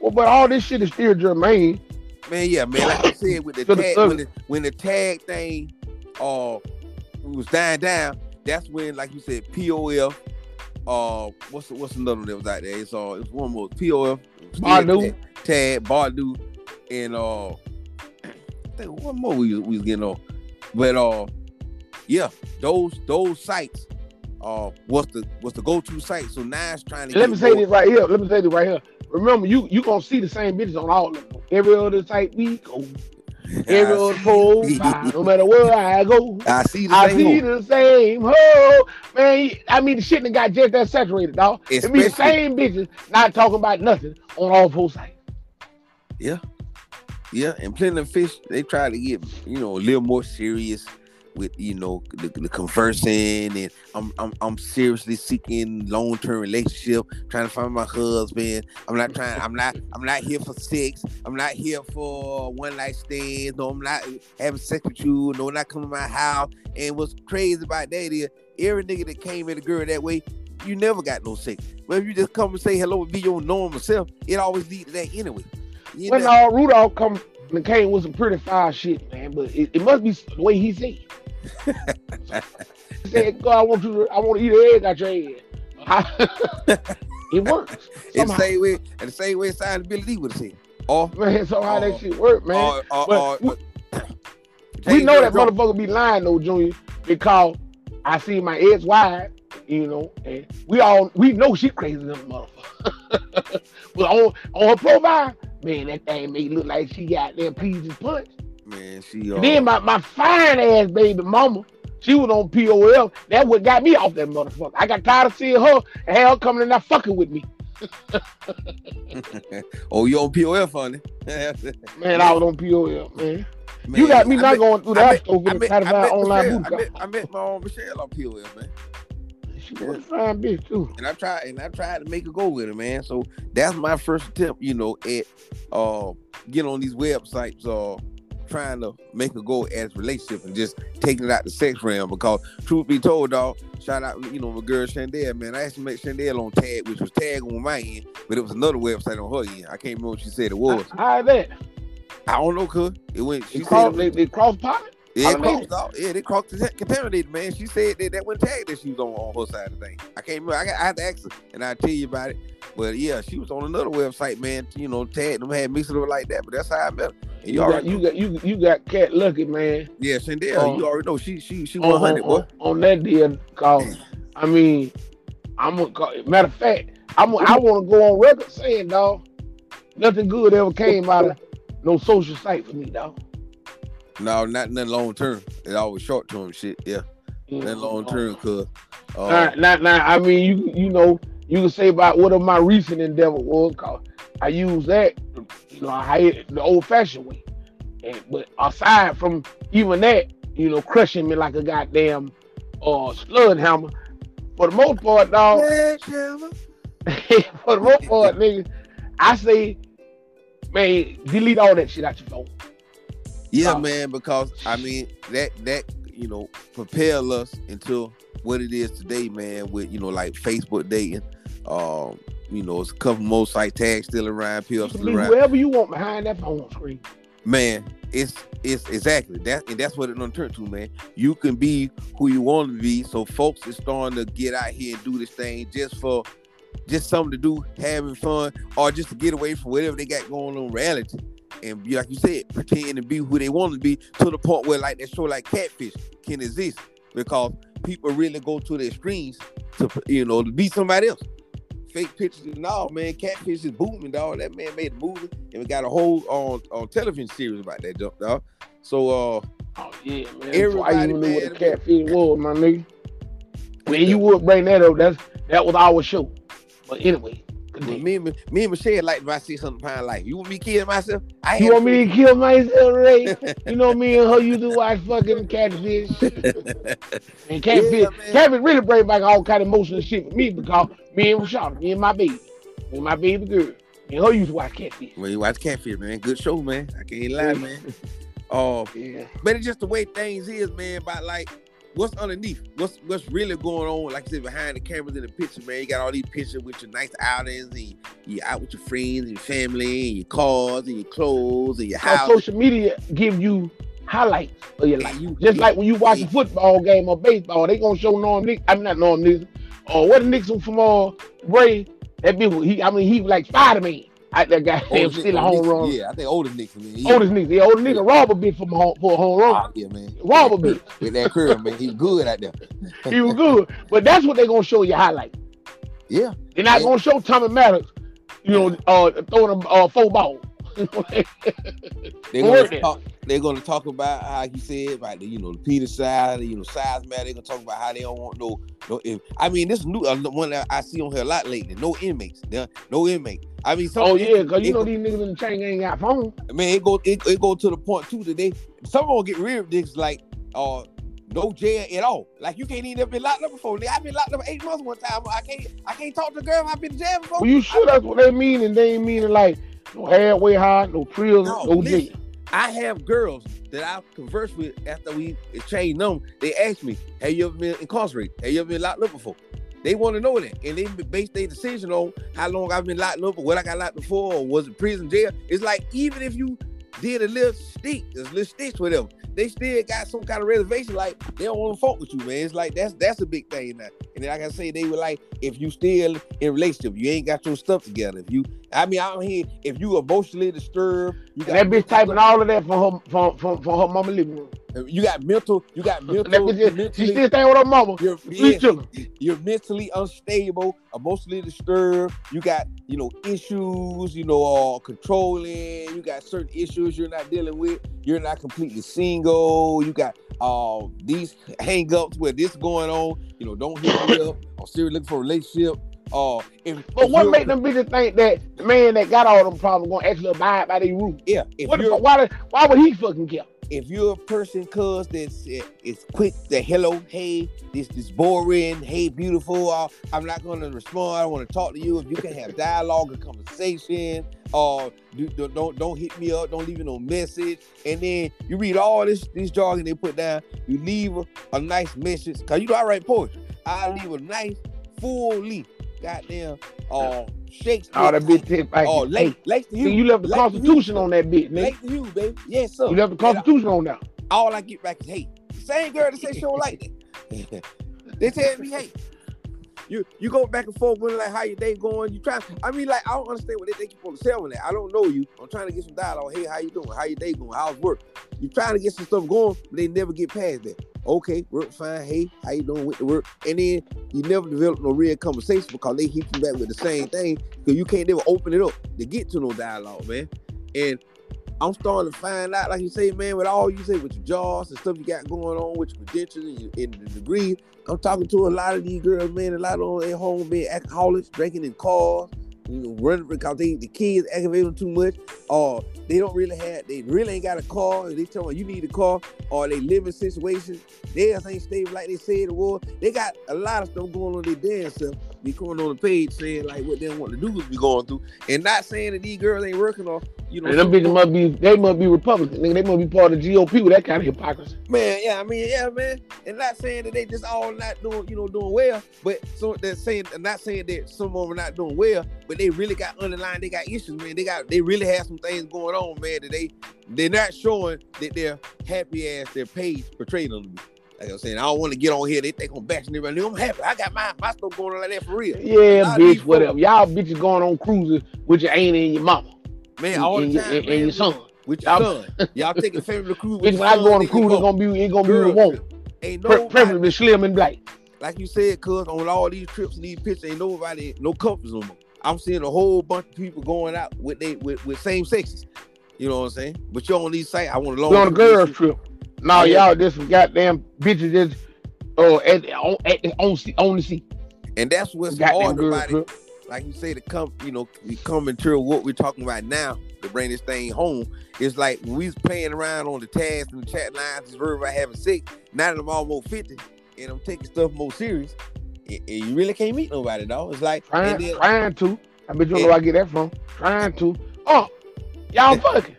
Well, but all this shit is still germane. Man, yeah, man. Like I said, with the tag, when the, when the tag thing, uh, was dying down. That's when, like you said, POF. Uh, what's the, what's another one that was out there? It's uh, it's one more POF. Badoo, tag Badoo, and uh, I think one more we, we was getting on, but uh, yeah, those those sites. Uh, what's the what's the go to site? So now it's trying to Let me say more- this right here. Let me say this right here. Remember, you you gonna see the same bitches on all of them. Every other site we go, every other pole, no matter where I go. I see the I same I see one. the same ho man. I mean, the shit that got just that saturated, dog. It be the same bitches not talking about nothing on all four sites. Yeah. Yeah, and plenty of fish, they try to get, you know, a little more serious with, you know, the, the conversing and I'm I'm I'm seriously seeking long term relationship, trying to find my husband. I'm not trying I'm not I'm not here for sex. I'm not here for one night stands. No, I'm not having sex with you. No, I'm not coming to my house. And what's crazy about that is every nigga that came at a girl that way, you never got no sex. But if you just come and say hello and be your normal self, it always lead to that anyway. You When know- uh, Rudolph come and came with some pretty fire shit, man. But it, it must be the way he said. Said, "God, I want you. To, I want to eat an egg out your head." it works. In the same way, the same way, D would have said. Or, Man, so how Oh. that oh, shit work, man. or, or, But or, we know that motherfucker be lying though, Junior, because I see my ex-wife, you know, and we all we know she crazy than a motherfucker. but on on her profile, man, that thing may look like she got there peas and punch. Man, she. Uh, then my, my fine ass baby mama, she was on POL. That what got me off that motherfucker. I got tired of seeing her and her coming and not fucking with me. oh, you on POF on it? Man, I was on POL, man. Man, you got me I not met- going through that store I getting met, I met online Michelle, I met, I met my own Michelle on POF, man. She was a fine bitch too. and I tried and I tried to make a go with it, man. So that's my first attempt, you know, at uh getting on these websites, uh trying to make a go at relationship and just taking it out the sex realm. Because truth be told, dog, shout out, you know, my girl Chandel, man. I asked to make Chandel on tag, which was tag on my end, but it was another website on her end. I can't remember what she said it was. How that? I don't know, cuz it went. She They said cross, it they cross potted? Yeah, it crossed out. Yeah, they crossed contaminated, man. She said that that wasn't tagged that she was on, on her side of the thing. I can't remember. I, got, I had to ask her, and I'll tell you about it. But yeah, she was on another website, man. You know, tagged them, had mixed it up like that. But that's how I met her. And you, You got already, you got you you got cat lucky, man. yeah, Chandel, Oh. Uh, you already know she she she On, one hundred, on, on, on that deal, cause I mean, I'm gonna call, matter of fact, I'm I want to go on record saying, dog, nothing good ever came out of no social site for me, dog. No, not nothing long term. It always short term shit. Yeah, You nothing know, long term, cuz. Uh, Now, now, now, I mean, you you know, you can say about what of my recent endeavor was, cause I use that, you know, I the old fashioned way. And, but aside from even that, you know, crushing me like a goddamn uh slud hammer, for the most part, dog, for the most part, nigga, I say, man, delete all that shit out your phone. Yeah, man, because I mean that that you know propel us into what it is today, man. With you know like Facebook dating, um, you know it's a couple more site tags still around, PL still be around. whoever you want behind that phone screen. Man, it's it's exactly that, and that's what it done turned to, man. You can be who you want to be. So folks is starting to get out here and do this thing just for just something to do, having fun, or just to get away from whatever they got going on reality. And be like you said, pretend to be who they want to be to the point where like that show like Catfish can exist because people really go to the extremes to you know to be somebody else. Fake pictures and all, man. Catfish is booming, dog. That man made a movie and we got a whole on on television series about that, dog. dog. So uh Oh yeah, man. I Everybody, even knew what a catfish was, my nigga. When you would bring that up, that's that was our show. But anyway, Me and me and Michelle like if I see something behind like you want me killing myself? I you want me to kill myself, Ray? you know me and her used to watch fucking catfish. and catfish, Yeah, catfish really bring back all kind of emotional shit for me because me and Rashada, me and my baby, me and my baby girl, me and her used to watch catfish. When you watch Catfish, man, good show, man. I can't lie, man. Uh, Yeah. but it's just the way things is, man. About like what's underneath? What's what's really going on? Like I said, behind the cameras in the picture, man. You got all these pictures with your nice outings, and you, out with your friends and your family, and your cars and your clothes and your How house. social media give you highlights of your life. you- Just like when you watch Yeah. a football game or baseball, they gonna show Norm Nixon. I'm not Norm Nixon. Or what Nixon from uh Bray. That one, he I mean he was like Spider Man. Out that guy Otis stealing Nick- home run. Yeah, I think Otis Nixon. Man. He, Oldest nigga, yeah, oldest nigga rob a bitch from home for a home run. Oh, yeah, man. Rob a bitch. With that curve, man. He good out there. He was good. But that's what they gonna show you highlight. Yeah. They're not Yeah. gonna show Tommy Maddox, you know, uh throwing a uh, four ball. They're gonna talk. They're gonna talk about how he said about the you know the Peter side, you know size matter. They're gonna talk about how they don't want no no. in- I mean, this new uh, one that I see on here a lot lately. No inmates. No inmate. I mean, some oh yeah, cause you know go- these niggas in the chain ain't got phone. man, it go it, it go to the point too that they some gonna get rid of this like uh no jail at all. Like you can't even been locked up before. Nigga, I've been locked up eight months one time. I can't I can't talk to a girl I've been in jail before. Well, you sure that's what they mean, and they ain't meaning like no halfway high, no prison, No, no, listen. I have girls that I converse with after we changed them. They ask me, "Have you ever been incarcerated? Have you ever been locked up before?" They want to know that, and they base their decision on how long I've been locked up, or what I got locked up for, or was it prison jail. It's like even if you did a little stick, a little stitch, whatever, they still got some kind of reservation. Like they don't want to fuck with you, man. It's like that's that's a big thing now. And then like I say, they were like, if you still in a relationship, you ain't got your stuff together. If you, I mean, I'm here. If you emotionally disturbed, you And that bitch typing all of that from her from from, from her mama living room. you got mental, you got mental, just, she still staying with her mama. you're, children. you're mentally unstable, emotionally disturbed. You got, you know, issues, you know, uh, controlling. You got certain issues you're not dealing with. You're not completely single. You got uh, these hang-ups where this going on. You know, don't hit me up. I'm seriously looking for a relationship. Uh, if, But if what make them bitches think that the man that got all them problems gonna actually abide by their rules? Yeah, if What the why, why would he fucking care? if you're a person cuz that's uh, is quick the hello hey this this boring hey beautiful uh, i'm not going to respond i want to talk to you if you can have dialogue and conversation uh do, do, don't don't hit me up don't leave me no message and then you read all this this jargon they put down you leave a, a nice message because you know i write poetry i leave a nice full leaf goddamn uh shakespeare All that bitch take back. oh hey, late late to you see, you left the. Constitution on that bitch, nigga. late to you baby yes sir You left the Constitution on there. all I get back is hate. Same girl that say she don't like that. they tell me hate. You you go back and forth with like how your day going. You try. I mean, like I don't understand what they think you're supposed to tell me that. I don't know you. I'm trying to get some dialogue. Hey, how you doing? How your day going? How's work? You trying to get some stuff going, but they never get past that. Okay, work fine. Hey, how you doing with the work? And then you never develop no real conversation because they hit you back with the same thing because you can't never open it up to get to no dialogue, man. And I'm starting to find out, like you say, man, with all you say with your jobs and stuff you got going on with your credentials and, your, and the degrees. I'm talking to a lot of these girls, man, a lot of them at home being alcoholics, drinking in cars, you running because they the kids aggravate them too much, or they don't really have, they really ain't got a car, and they tell them you need a car, or they live in situations, theirs ain't stable like they said it was. They got a lot of stuff going on their damn self. Be coming on the page saying like what they want to do is be going through, and not saying that these girls ain't working or you know. And them bitches must be, they must be Republican, nigga. They must be part of the GOP with that kind of hypocrisy. Man, yeah, I mean, yeah, man, and not saying that they just all not doing, you know, doing well, but so they're saying, not saying that some of them are not doing well, but they really got underlying, they got issues, man. They got, they really have some things going on, man. That they, they're not showing that they're happy as their page portrayed them to be. Like I'm saying, I don't want to get on here. They think I'm bashing everybody. I'm happy. I got my my stuff going on like that for real. Yeah, bitch, whatever. Y'all bitches going on cruises with your aunt and your mama Man, and, all and the time, and, man, and your son. with your Y'all- son. Y'all taking family cruise with Bitch, your when I son, go on a cruise, it's gonna be, it's gonna be a woman. Ain't nobody, preferably slim and black. like you said, cuz on all these trips and these pictures, ain't nobody, no no more. I'm seeing a whole bunch of people going out with they with, with same sexes. You know what I'm saying? But you're on these sites, I want to We on a girls trip. No, Oh, yeah. y'all just goddamn bitches just uh at the- on at the on seat on the seat. And that's what's Goddamn hard about it. Like you say, to come, you know, we come into what we're talking about now to bring this thing home. It's like when we was playing around on the tags and the chat lines, just worried about having sex. Now that I'm almost 50 and I'm taking stuff more serious, and, and you really can't meet nobody, though. It's like, Trying, then- trying to. I bet you know where I get that from. Trying to. Oh, y'all fucking.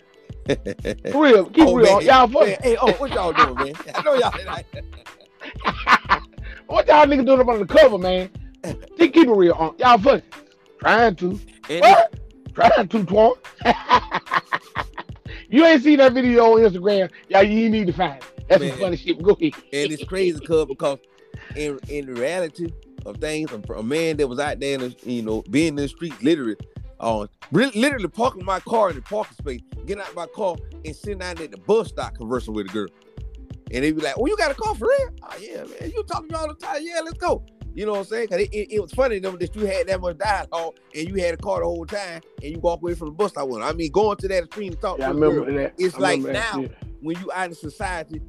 For real. Keep Oh, real. man. Y'all Man, hey, oh, what y'all doing, man? I know y'all. what y'all niggas doing up on the cover, man? Keep keep it real. On y'all fucking trying to. And What? Trying to, Twan. you ain't seen that video on Instagram. Y'all, you need to find it. That's Man. some funny shit. Go ahead. and it's crazy, cuz because in in reality of things, a, a man that was out there, in the, you know, being in the street, literally, uh, literally parking my car in the parking space, getting out my car and sitting down at the bus stop conversing with a girl, and they be like, "Oh, you got a car for real? Oh yeah, man, you talking to me all the time? Yeah, let's go." You know what I'm saying? Cause it, it, it was funny though that you had that much dialogue and you had a car the whole time and you walk away from the bus stop with. I mean, going to that to talk Yeah, I to a girl, that. It's I like remember that now, when you out in society,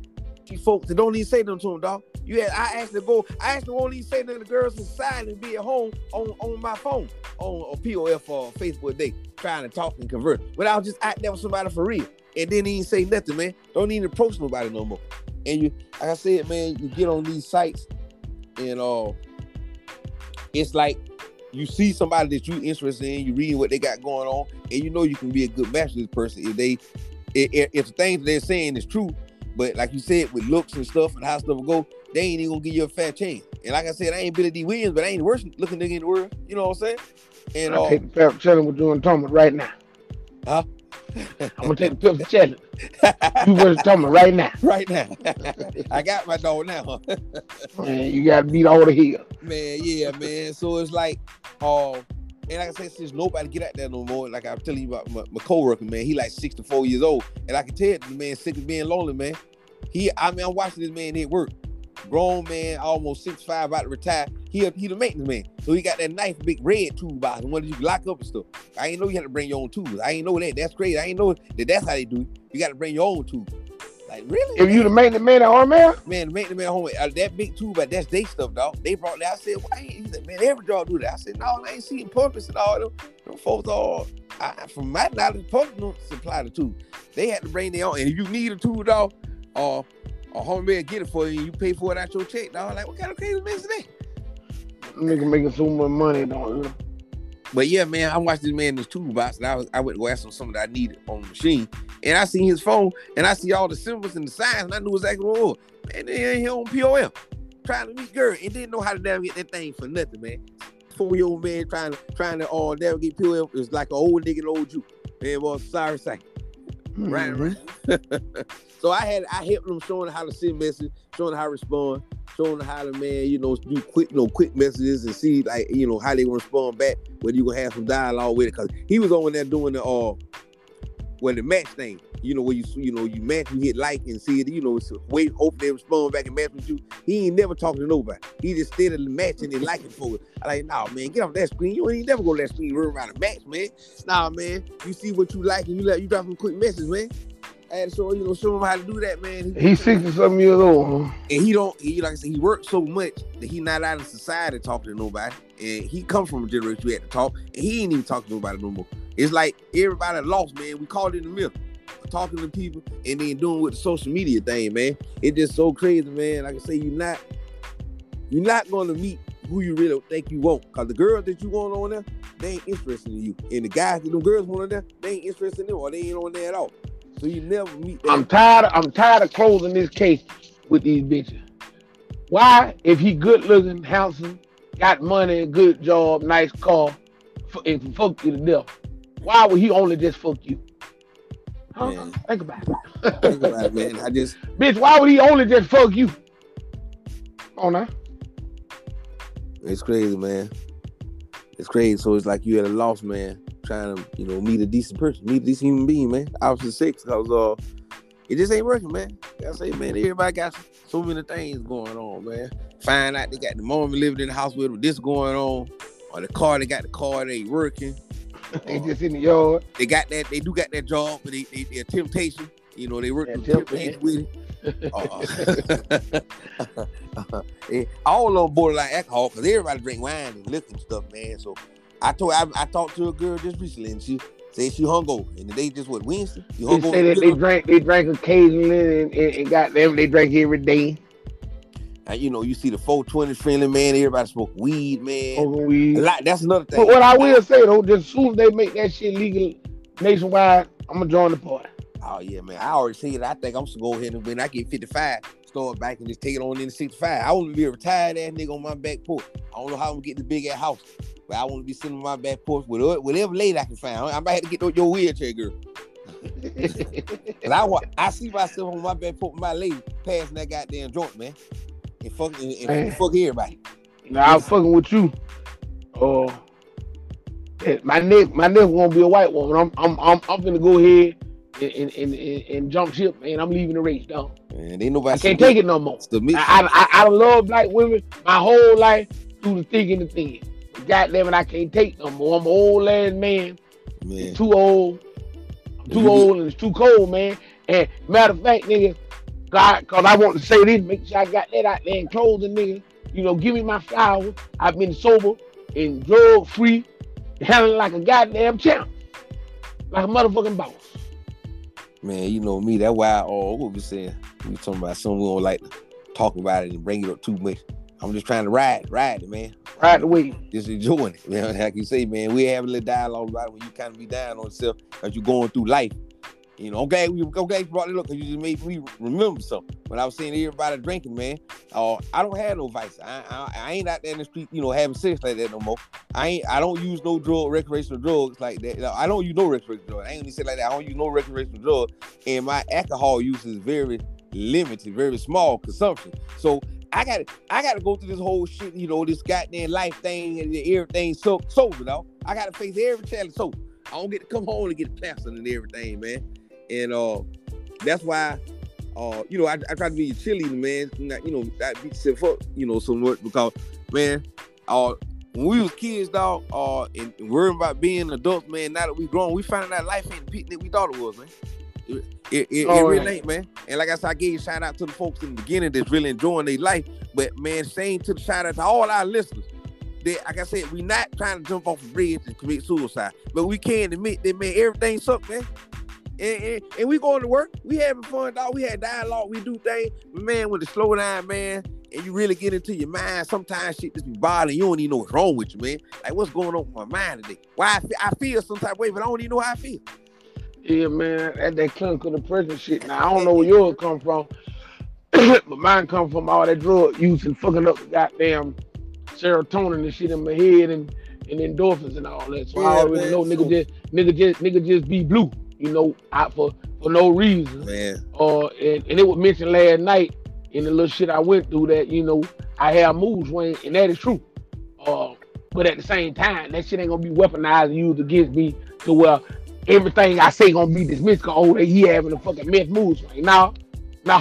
these folks that don't even say nothing to them, dog. You had I asked to go, I asked only say to the girls in society and be at home on, on my phone, on, on POF or Facebook day, trying to talk and convert. But I was just there with somebody for real. And then he didn't say nothing, man. Don't even approach nobody no more. And you like I said, man, you get on these sites and uh it's like you see somebody that you interested in, you read what they got going on, and you know you can be a good match with this person if they if, if the things they're saying is true. But like you said, with looks and stuff and how stuff will go, they ain't even gonna give you a fair chance. And like I said, I ain't Billy Dee Williams, but I ain't the worst looking nigga in the world. You know what I'm saying? And I uh, take the Pepsi challenge with you and Thomas right now. Huh? I'm gonna take the Pepsi challenge. You versus Thomas right now. right now, I got my dog now. Man, you gotta beat all the hill. man, yeah, man. So it's like, uh, and like I said, since nobody get out there no more, like I'm telling you about my, my coworker, man, he like 64 years old, and I can tell the man sick of being lonely, man. He, I mean, I'm watching this man at work, grown man, almost six five, about to retire. He, he the maintenance man, so he got that nice big red toolbox, the one that you lock up and stuff. I ain't know you had to bring your own tools. I ain't know that. That's crazy. I ain't know that that's how they do it. You got to bring your own tools. Like really? If you the maintenance man at Armel, man, the maintenance man at home uh, that big too, but that's they stuff, dog. They brought that. I said, why? ain't-" He said, man, every job do that. I said, no, I ain't seen purpose at all. Them, them folks all, I, from my knowledge, purpose don't supply the tool. They had to bring their own. And if you need a tool, dog, or or home man get it for you, and you pay for it out your check, dog. Like, what kind of crazy mess is that? nigga making so much money, you? But yeah, man, I watched this man in his toolbox, and I was I went to go ask him something that I needed on the machine, and I seen his phone, and I see all the symbols and the signs, and I knew exactly what it was. They ain't here on POF, trying to meet girl, and didn't know how to navigate that thing for nothing, man. Four year old man trying to trying to all uh, navigate POF is like an old nigga and old Jew. Man, was sorry say. Right, right. so I had I helped them showing how to send message, showing how to respond, showing how to man, you know, do quick, you know, quick messages and see like you know how they respond back, whether you gonna have some dialogue with it. Cause he was over there doing the uh well the match thing. You know, where you you know, you match, you hit like and see it, you know, so wait, hope they respond back and match with you. He ain't never talking to nobody. He just steadily matching and liking for it. I like, nah, man, get off that screen. You ain't never go to that screen run around a match, man. Nah, man. You see what you like and you let you drop some quick message, man. I had to show you know show him how to do that, man. He's sixty something years old. Huh? and he don't he like I said he works so much that he not out in society talking to nobody. And he come from a generation we had to talk, and he ain't even talking to nobody no more. It's like everybody lost, man. We caught in the middle, talking to people, and then doing with the social media thing, man. It just so crazy, man. Like I say, you're not you're not gonna meet who you really think you want. Cause the girls that you want on there, they ain't interested in you. And the guys that them girls want on there, they ain't interested in them or they ain't on there at all. So you never meet. I'm tired. I'm tired of closing this case with these bitches. Why? If he good looking, handsome, got money, good job, nice car, and fuck you to death. Why would he only just fuck you? Huh? Man. Think about it. Think about it, man. I just Bitch, why would he only just fuck you? Oh now. It's crazy, man. It's crazy. So it's like you had a lost man trying to, you know, meet a decent person, meet a decent human being, man. Opposite six, cause uh, it just ain't working, man. I say, man, everybody got so many things going on, man. Find out they got the mom living in the house with this going on, or the car they got the car they ain't working. They just in the yard. they got that, they do got that job, but they, they they're temptation. You know, they work with temptation. with it. Uh, eh, all on borderline alcohol because everybody drink wine and liquor and stuff, man. So I told I, I talked to a girl just recently and she said she hungover and the day just what Wednesday. You They hungover? say that they drank, they drank occasionally, and, and, and got them. They drank every day. And, you know, you see the 420 friendly man. Everybody smoke weed, man. Smoking weed. A lot. That's another thing. But what I will say though, just as soon as they make that shit legal nationwide, I'm gonna join the party. Oh yeah, man. I already said it. I think I'm gonna go ahead and when I get 55, start back and just take it on into 65. I want to be a retired ass nigga on my back porch. I don't know how I'm gonna get the big ass house, but I want to be sitting on my back porch with whatever- whatever lady I can find. I might have to get your wheelchair girl. Cause I want, I see myself on my back porch with my lady passing that goddamn joint, man, and fuck and, and fuck everybody. Now I'm fucking with you. Uh, my neck, my neck won't be a white woman. I'm, I'm, I'm, I'm gonna go ahead and, and, and, and, and jump ship, and I'm leaving the race, dog. Man, ain't nobody I can't take it no more. Submit. I, I, I, I love black women my whole life through the thick and the thin. God damn it, I can't take no more. I'm an old ass man. man. Too old. I'm too old and it's too cold, man. And matter of fact, nigga, God, cause I want to say this, make sure I got that out there in closing, nigga. You know, give me my flowers. I've been sober and drug free, handling like a goddamn champ, like a motherfucking boss. Man, you know me. That's why. I what we saying? We talking about something we don't like to talk about it and bring it up too much. I'm just trying to ride, ride it, man. Right away. Just enjoying it, man. Like you say, man, we have a little dialogue about it when you kind of be down on yourself as you're going through life. You know, glad we you brought it you just made me remember something. When I was seeing everybody drinking, man, uh, I don't have no vice. I, I I ain't out there in the street, you know, having sex like that no more. I ain't I don't use no drug recreational drugs like that. I don't use no recreational drugs. I ain't gonna say like that. I don't use no recreational drugs, and my alcohol use is very limited, very small consumption. So I got I got to go through this whole shit, you know, this goddamn life thing and everything so sober, though. I got to face every challenge sober. I don't get to come home and get plastered and everything, man. And uh, that's why, uh, you know, I, I try to be a cheerleader, man. Not, you know, I beat yourself up, you know, so much because, man, uh, when we was kids, dog, uh, and, and worrying about being adults, man. Now that we grown, we finding out life ain't the picnic we thought it was, man. It, it, it, Oh, it really ain't, man. And like I said, I gave a shout out to the folks in the beginning that's really enjoying their life. But man, same to the shout out to all our listeners. That, like I said, we not trying to jump off a bridge and commit suicide, but we can admit that man, everything sucks, man. And, and, and we going to work, we having fun, dog. We had dialogue, we do things. But man, when the slow down, man, and you really get into your mind, sometimes shit just be bothering you. Don't even know what's wrong with you, man. Like what's going on with my mind today? Why I feel, I feel some type of way, but I don't even know how I feel. Yeah, man, that that clinical depression shit. Now I don't know where yours come from, but mine come from all that drug use and fucking up the goddamn serotonin and shit in my head and, and endorphins and all that. So I Yeah, already man, know nigga so- just nigga just nigga just be blue, you know, out for for no reason. Man, Uh, and, and it was mentioned last night in the little shit I went through that you know I have moves swings, and that is true. Uh, but at the same time, that shit ain't gonna be weaponized and used against me to where everything I say gonna be dismissed. Cause oh, he having a fucking meth mood swing. No, no,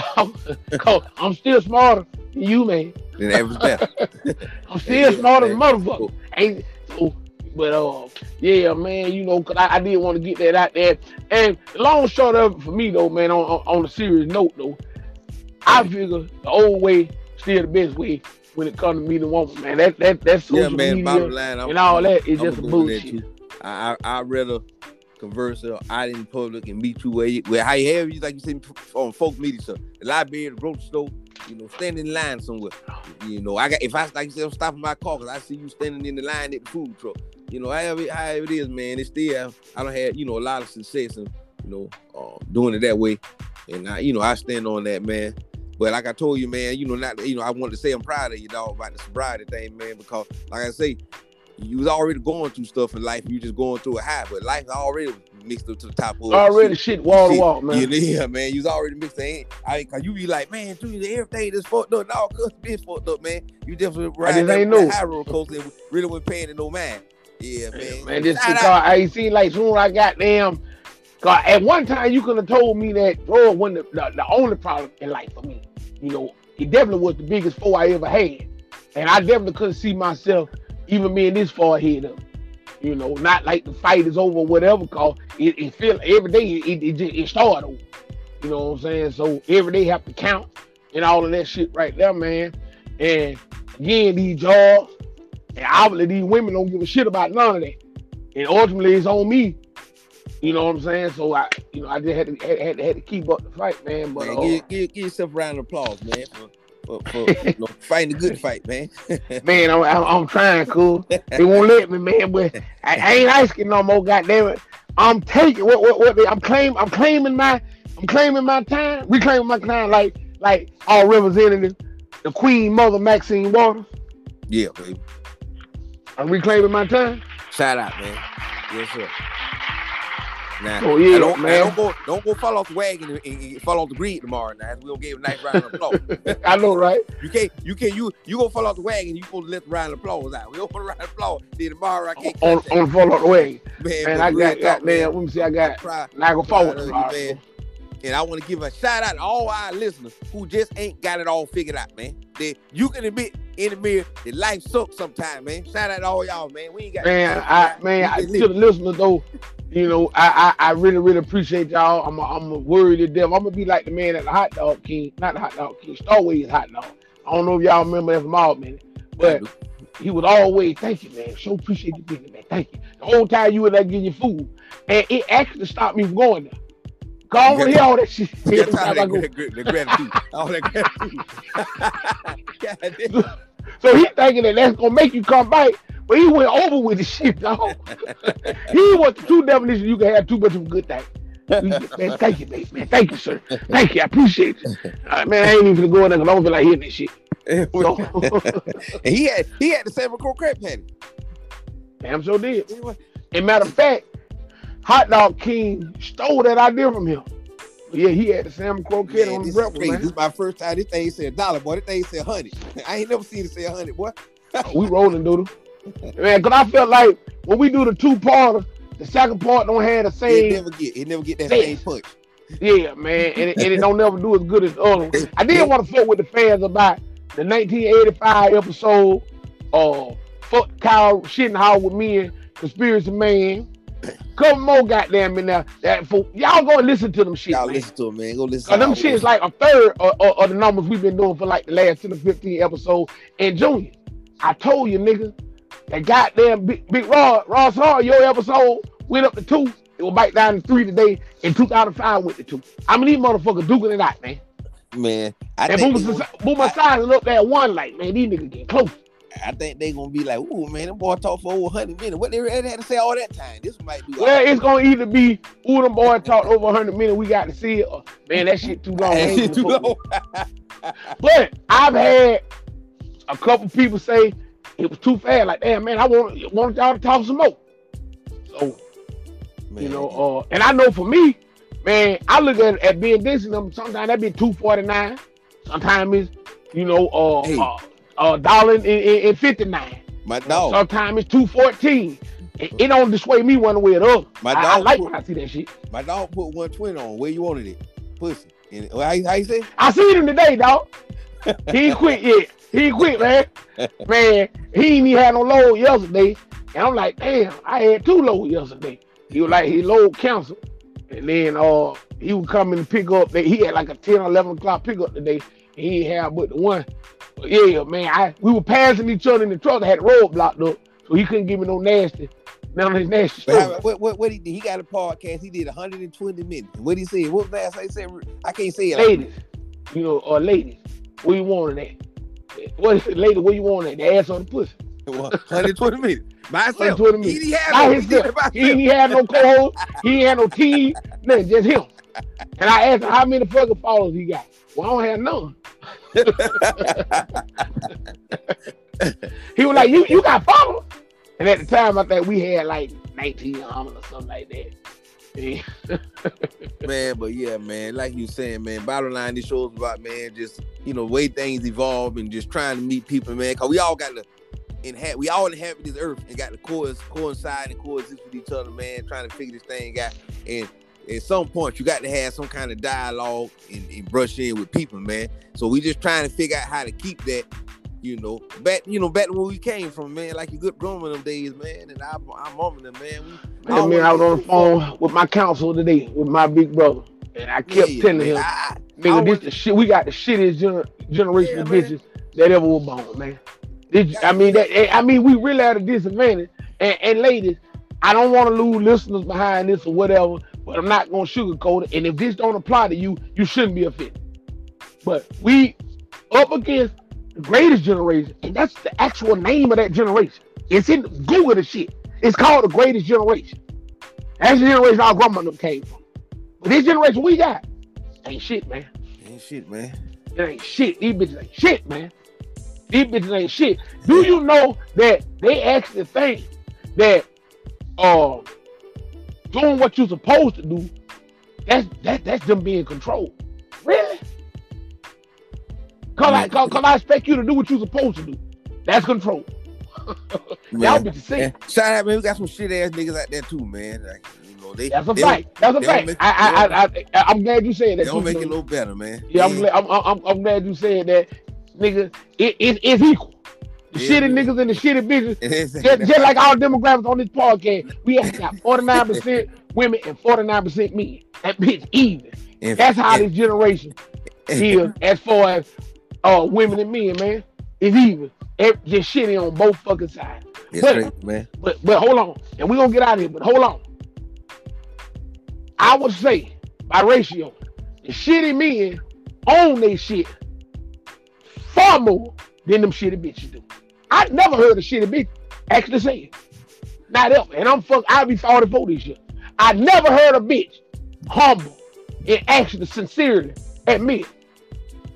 cause I'm still smarter than you, man. then average better. I'm still smarter than motherfucker. Ain't so. But uh, yeah, man, you know, cause I, I did want to get that out there. And the long short of it for me though, man, on, on, a serious note though, I figure the old way still the best way when it comes to meeting woman, man. That that that's social yeah, man. media Bottom line, I'm, and all that is I'm just bullshit. I I I'd rather converse out in public and meet you where you where how you have you like you said on folk media stuff. The library, the grocery store, you know, standing in line somewhere. You know, I got if I like you said I'm stopping my car because I see you standing in the line at the food truck. You know, however, however it is, man, it's still I don't have you know a lot of success and you know uh, doing it that way, and I you know I stand on that, man. But like I told you, man, you know, not you know, I wanted to say I'm proud of you, dog, about the sobriety thing, man, because like I say, you was already going through stuff in life. You just going through a high, but life already mixed up to the top of Already shit wall to wall, man. Yeah, yeah, man. You was already mixed in. I cause you be like, man, dude, everything is fucked up. No, cause this fucked up, man. You definitely just that, ain't that high roller coaster and really wasn't paying it no mind. Yeah, man. Man, this because out. I seen like soon as I got damn. Cause at one time you could have told me that drug wasn't the, the, the only problem in life for me. You know, it definitely was the biggest foe I ever had, and I definitely couldn't see myself even being this far ahead of. You know, not like the fight is over, or whatever. Cause it, it feel every day it it, just, it start over. You know what I'm saying? So every day have to count and all of that shit right there, man. And again, these jobs and obviously these women don't give a shit about none of that. And ultimately it's on me. You know what I'm saying? So I, you know, I just had to had, had, had to keep up the fight, man. But Man, uh, give, give, give yourself a round of applause, man, for, for, for you know, fighting a good fight, man. man, I'm, I'm, I'm trying, cool. They won't let me, man. But I, I ain't asking no more. Goddamn it! I'm taking what what what they, I'm claim I'm claiming my I'm claiming my time, reclaiming my time like like our representative, the Queen Mother Maxine Waters. Yeah, baby. I'm reclaiming my time. Shout out, man. Yes, sir. Now, Oh, yeah, now don't, now man. don't go, don't go fall off the wagon and, and- and fall off the grid tomorrow. Now we gonna give a nice round of applause. I know, right? you can't, you can't, you you gonna fall off the wagon. You supposed to let the round of applause out. We don't want a round of applause. Then tomorrow I can't On that. on the follow the way. man. Man, I got got man. Let me see. I got Try, Niagara proud Falls of you, tomorrow. man. And I want to give a shout out to all our listeners who just ain't got it all figured out, man. That you can admit in the mirror that life sucks sometimes, man. Shout out to all y'all, man. We ain't got Man, I man, I, to the listeners though, you know, I, I I really really appreciate y'all. I'm a, I'm a worried to death. I'm gonna be like the man at the hot dog king, not the hot dog king, Starways hot dog. I don't know if y'all remember that from all minute, but he was always thank you, man. So appreciate you being there, man. Thank you. The whole time you were there getting your food, and it actually stopped me from going there. Want to hear all that shit. Got tired of go. that, gra- the gratitude. All that gratitude. God. So he thinking that that's gonna make you come back, but he went over with the shit, dog. he was the true definition you can have too much of a good thing. Man, thank you, man. man. Thank you, sir. Thank you. I appreciate you. Man, I ain't even gonna go in there because I don't feel like hearing this shit. So, and he had he had the San Francisco crab patty. damn sure did. And matter of fact, Hot Dog King stole that idea from him. Yeah, he had the salmon croquette Man, on the breakfast, man. This is my first time. This thing said dollar, boy. This thing said hundred. I ain't never seen it say hundred, boy. we rolling, doodle. Man, cause I felt like when we do the two parter, the second part don't have the It same never get. It never get that Yes. same punch. Yeah, man, and it, and it don't never do as good as the other. one. I did want to fuck with the fans about the 1985 episode of Fuck Kyle Shittenhall with me and Conspiracy Man. Couple more goddamn in there. That for y'all go and listen to them shit. Y'all man. listen to it, man. Go listen. Cause them shit is like a third of, of, of the numbers we've been doing for like the last 10 or 15 episodes. And Junior, I told you, nigga, that goddamn big, big Rod, Ross Hard, your episode went up to two. It will back down to three today. In 2005 went to two. I mean, these motherfuckers duking it out, man. man. I And think, Boomer, Soci- Boomer Science up there at one, like, man, these niggas getting close. I think they gonna be like, "Ooh, man, them boy talk for over hundred minutes. What they had to say all that time? This might be." Well, it's gonna either be, ooh, them boy talked over 100 minutes, we got to see it, or, man, that shit too long. Ain't Shit too gonna fuck with long. But I've had a couple people say it was too fast. Like, damn, man, I want want y'all to talk some more. So you know, uh, and I know for me, man, I look at at being Dixie number. Sometimes that be two forty nine. Sometimes it's you know, uh, Hey. uh, uh dollar and, and, fifty nine. my dog, Sometimes it's two fourteen. It, it don't dissuade me one way or the other. My I, I dog like put- when I see that shit. my dog put one twenty on. Where you wanted it? Pussy. And how, you- how you say? I seen him today, dog. He ain't quit yet. He ain't quit, man. Man, he ain't even had no load yesterday. And I'm like, damn, I had two loads yesterday. He was like, he load canceled. And then uh he would come and pick up. He had like a 10 or 11 o'clock pickup today. He had but the one. Yeah, man, I we were passing each other in the truck. I had the road blocked up. So he couldn't give me no nasty, none of his nasty stuff. what, what, what he did? He got a podcast. He did 120 minutes. What he said? What last I said? I can't say it. Like, Ladies, you know, or ladies, where you want it at? What is it, lady, where you want it? The ass or the pussy? 120 minutes. 120 He minutes. didn't have no, he himself. He had no co-host. He had no team. Nothing, just him. And I asked him how many fucking followers he got. Well, I don't have none. he was like, "You you got followers?" And at the time, I think we had like 1900 or something like that. Yeah. man, but yeah, man, like you saying, man, bottom line, this show's about, man, just, you know, way things evolve and just trying to meet people, man, because we all got to inhabit, we all inhabit this earth and got to co- coincide and coexist with each other, man, trying to figure this thing out. And at some point, you got to have some kind of dialogue and, and brush in with people, man. So we just trying to figure out how to keep that, you know, back, you know, back to where we came from, man, like you good growing them days, man, and I'm, I'm on them, man. We, Man, man, I was on the phone with my counsel today with my big brother, and I kept Yeah, telling man. him, I- I "Nigga, always- this the shit. We got the shittiest gener- generation Yeah, of bitches that ever was born, man. This- I mean that. I mean, we really at a disadvantage. And, and ladies, I don't want to lose listeners behind this or whatever, but I'm not gonna sugarcoat it. And if this don't apply to you, you shouldn't be offended. But we up against the greatest generation, and that's the actual name of that generation. It's in Google the shit. It's called the greatest generation. That's the generation our grandmother came from. But this generation we got ain't shit, man. Ain't shit, man. It ain't shit. These bitches ain't shit, man. These bitches ain't shit. Do you know that they actually think that uh doing what you're supposed to do, that's that that's them being controlled. Really? Cause I cause, cause I expect you to do what you're supposed to do. That's control. Y'all Man. bitches say Yeah. Shout out, man. We got some shit ass niggas out there too, man. Like, you know, they that's a they fact. That's a fact. make- I, I, I, I, I'm glad you said that. they don't too, make it Lil. a little better, man. Yeah, I'm glad. I'm, I'm, I'm glad you said that, nigga. It, it, it's equal. The Yeah, shitty niggas and the shitty bitches. Just, just like all demographics on this podcast, we have got 49% women and 49% men. That bitch even. and- That's how and- this generation is as far as uh, women and men, man. It's even. It, just shitty on both fucking sides. It's but- crazy, man. But but hold on, and we're gonna get out of here. But hold on. I would say by ratio, the shitty men own they shit far more than them shitty bitches do. I never heard a shitty bitch actually say it. Not ever. And I'm fuck. I be 44 this year. I never heard a bitch humble and actually sincerely admit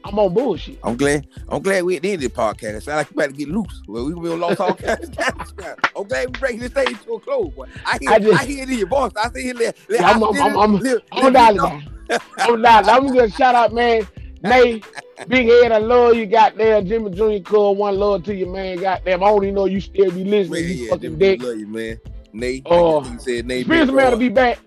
I'm on bullshit. I'm glad. I'm glad we at the end of the podcast. It sound like we about to get loose. Well, we we lost all kinds of. I'm glad we bring this thing to a close. Boy. I hear, I I, hear it in your voice. I see it. Yeah, I'm- I I'm-. I'm- I'm- I'm let gonna me dial know. it down. I'm. I'm gonna shout out, man. Nay, big head, I love you. Goddamn, Jimmy Jr. Cole, one love to you, man. Goddamn, I even know you still be listening. Man, you yeah, fucking Jimmy, dick. love you, man. Nate, Oh. like you said, Nate. Man to be back.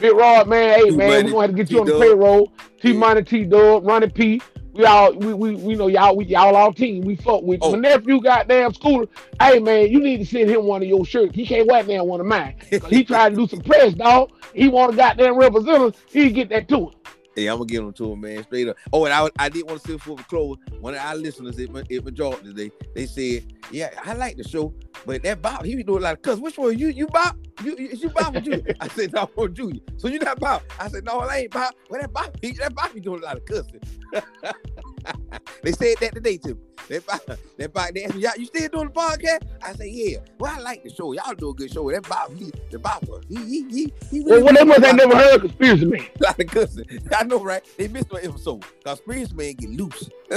Big Rod, man. Hey, T man, we're gonna have to get you on the payroll. T Yeah. Money, T Dub, Running P. We all, we, we, we know y'all, we y'all our team. We fuck with Oh. my nephew. Goddamn schooler. Hey, man, you need to send him one of your shirts. He can't wear damn one of mine. he tried to do some press, dog. He want a goddamn representative. He get that to him. Yeah, I'm gonna give them to him, man, straight up. Oh, and I, I did want to say before we close, one of our listeners at, at Majority today, they said, "Yeah, I like the show, but that Bob, he be doing a lot of cuss. Which one? You, you Bob? You, you, is you Bob or Junior?" I said, "No, I'm Junior." So you not Bob? I said, "No, I ain't Bob." Well, that Bob, he, that Bob be doing a lot of cussing. they said that today to me. That Bob, they asked me, "Y'all, you still doing the podcast?" I said, "Yeah." Well, I like the show. Y'all do a good show. That Bob, he, the Bob, he, he, he, he Well, well, they must have never heard of conspiracy man. lot of cussing. I know, right? They missed my episode. Experience Man get loose.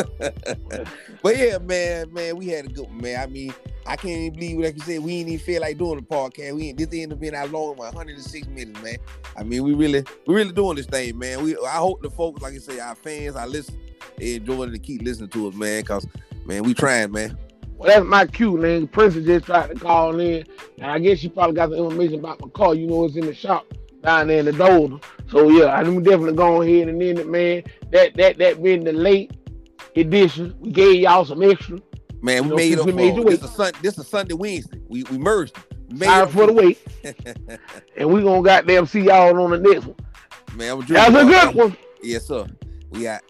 but yeah, man, man, we had a good one, man. I mean, I can't even believe, like you said, we ain't even feel like doing the podcast. We ain't this ended up being our long one, 106 minutes, man. I mean, we really, we really doing this thing, man. We I hope the folks, like you say, our fans, our listeners, they enjoying it and keep listening to us, man. Cause man, we trying, man. Well, that's my cue, man. Princess just tried to call in, and I guess she probably got the information about my car. You know, it's in the shop down there in the door. So yeah, I'm definitely go ahead and end it, man. That that that being the late edition, we gave y'all some extra. Man, we You made up we made this a Sun, this a Sunday Wednesday. We we merged. it. Made Sorry for the wait, and we gonna goddamn see y'all on the next one. Man, I'm That's a good one. Yes, sir. We got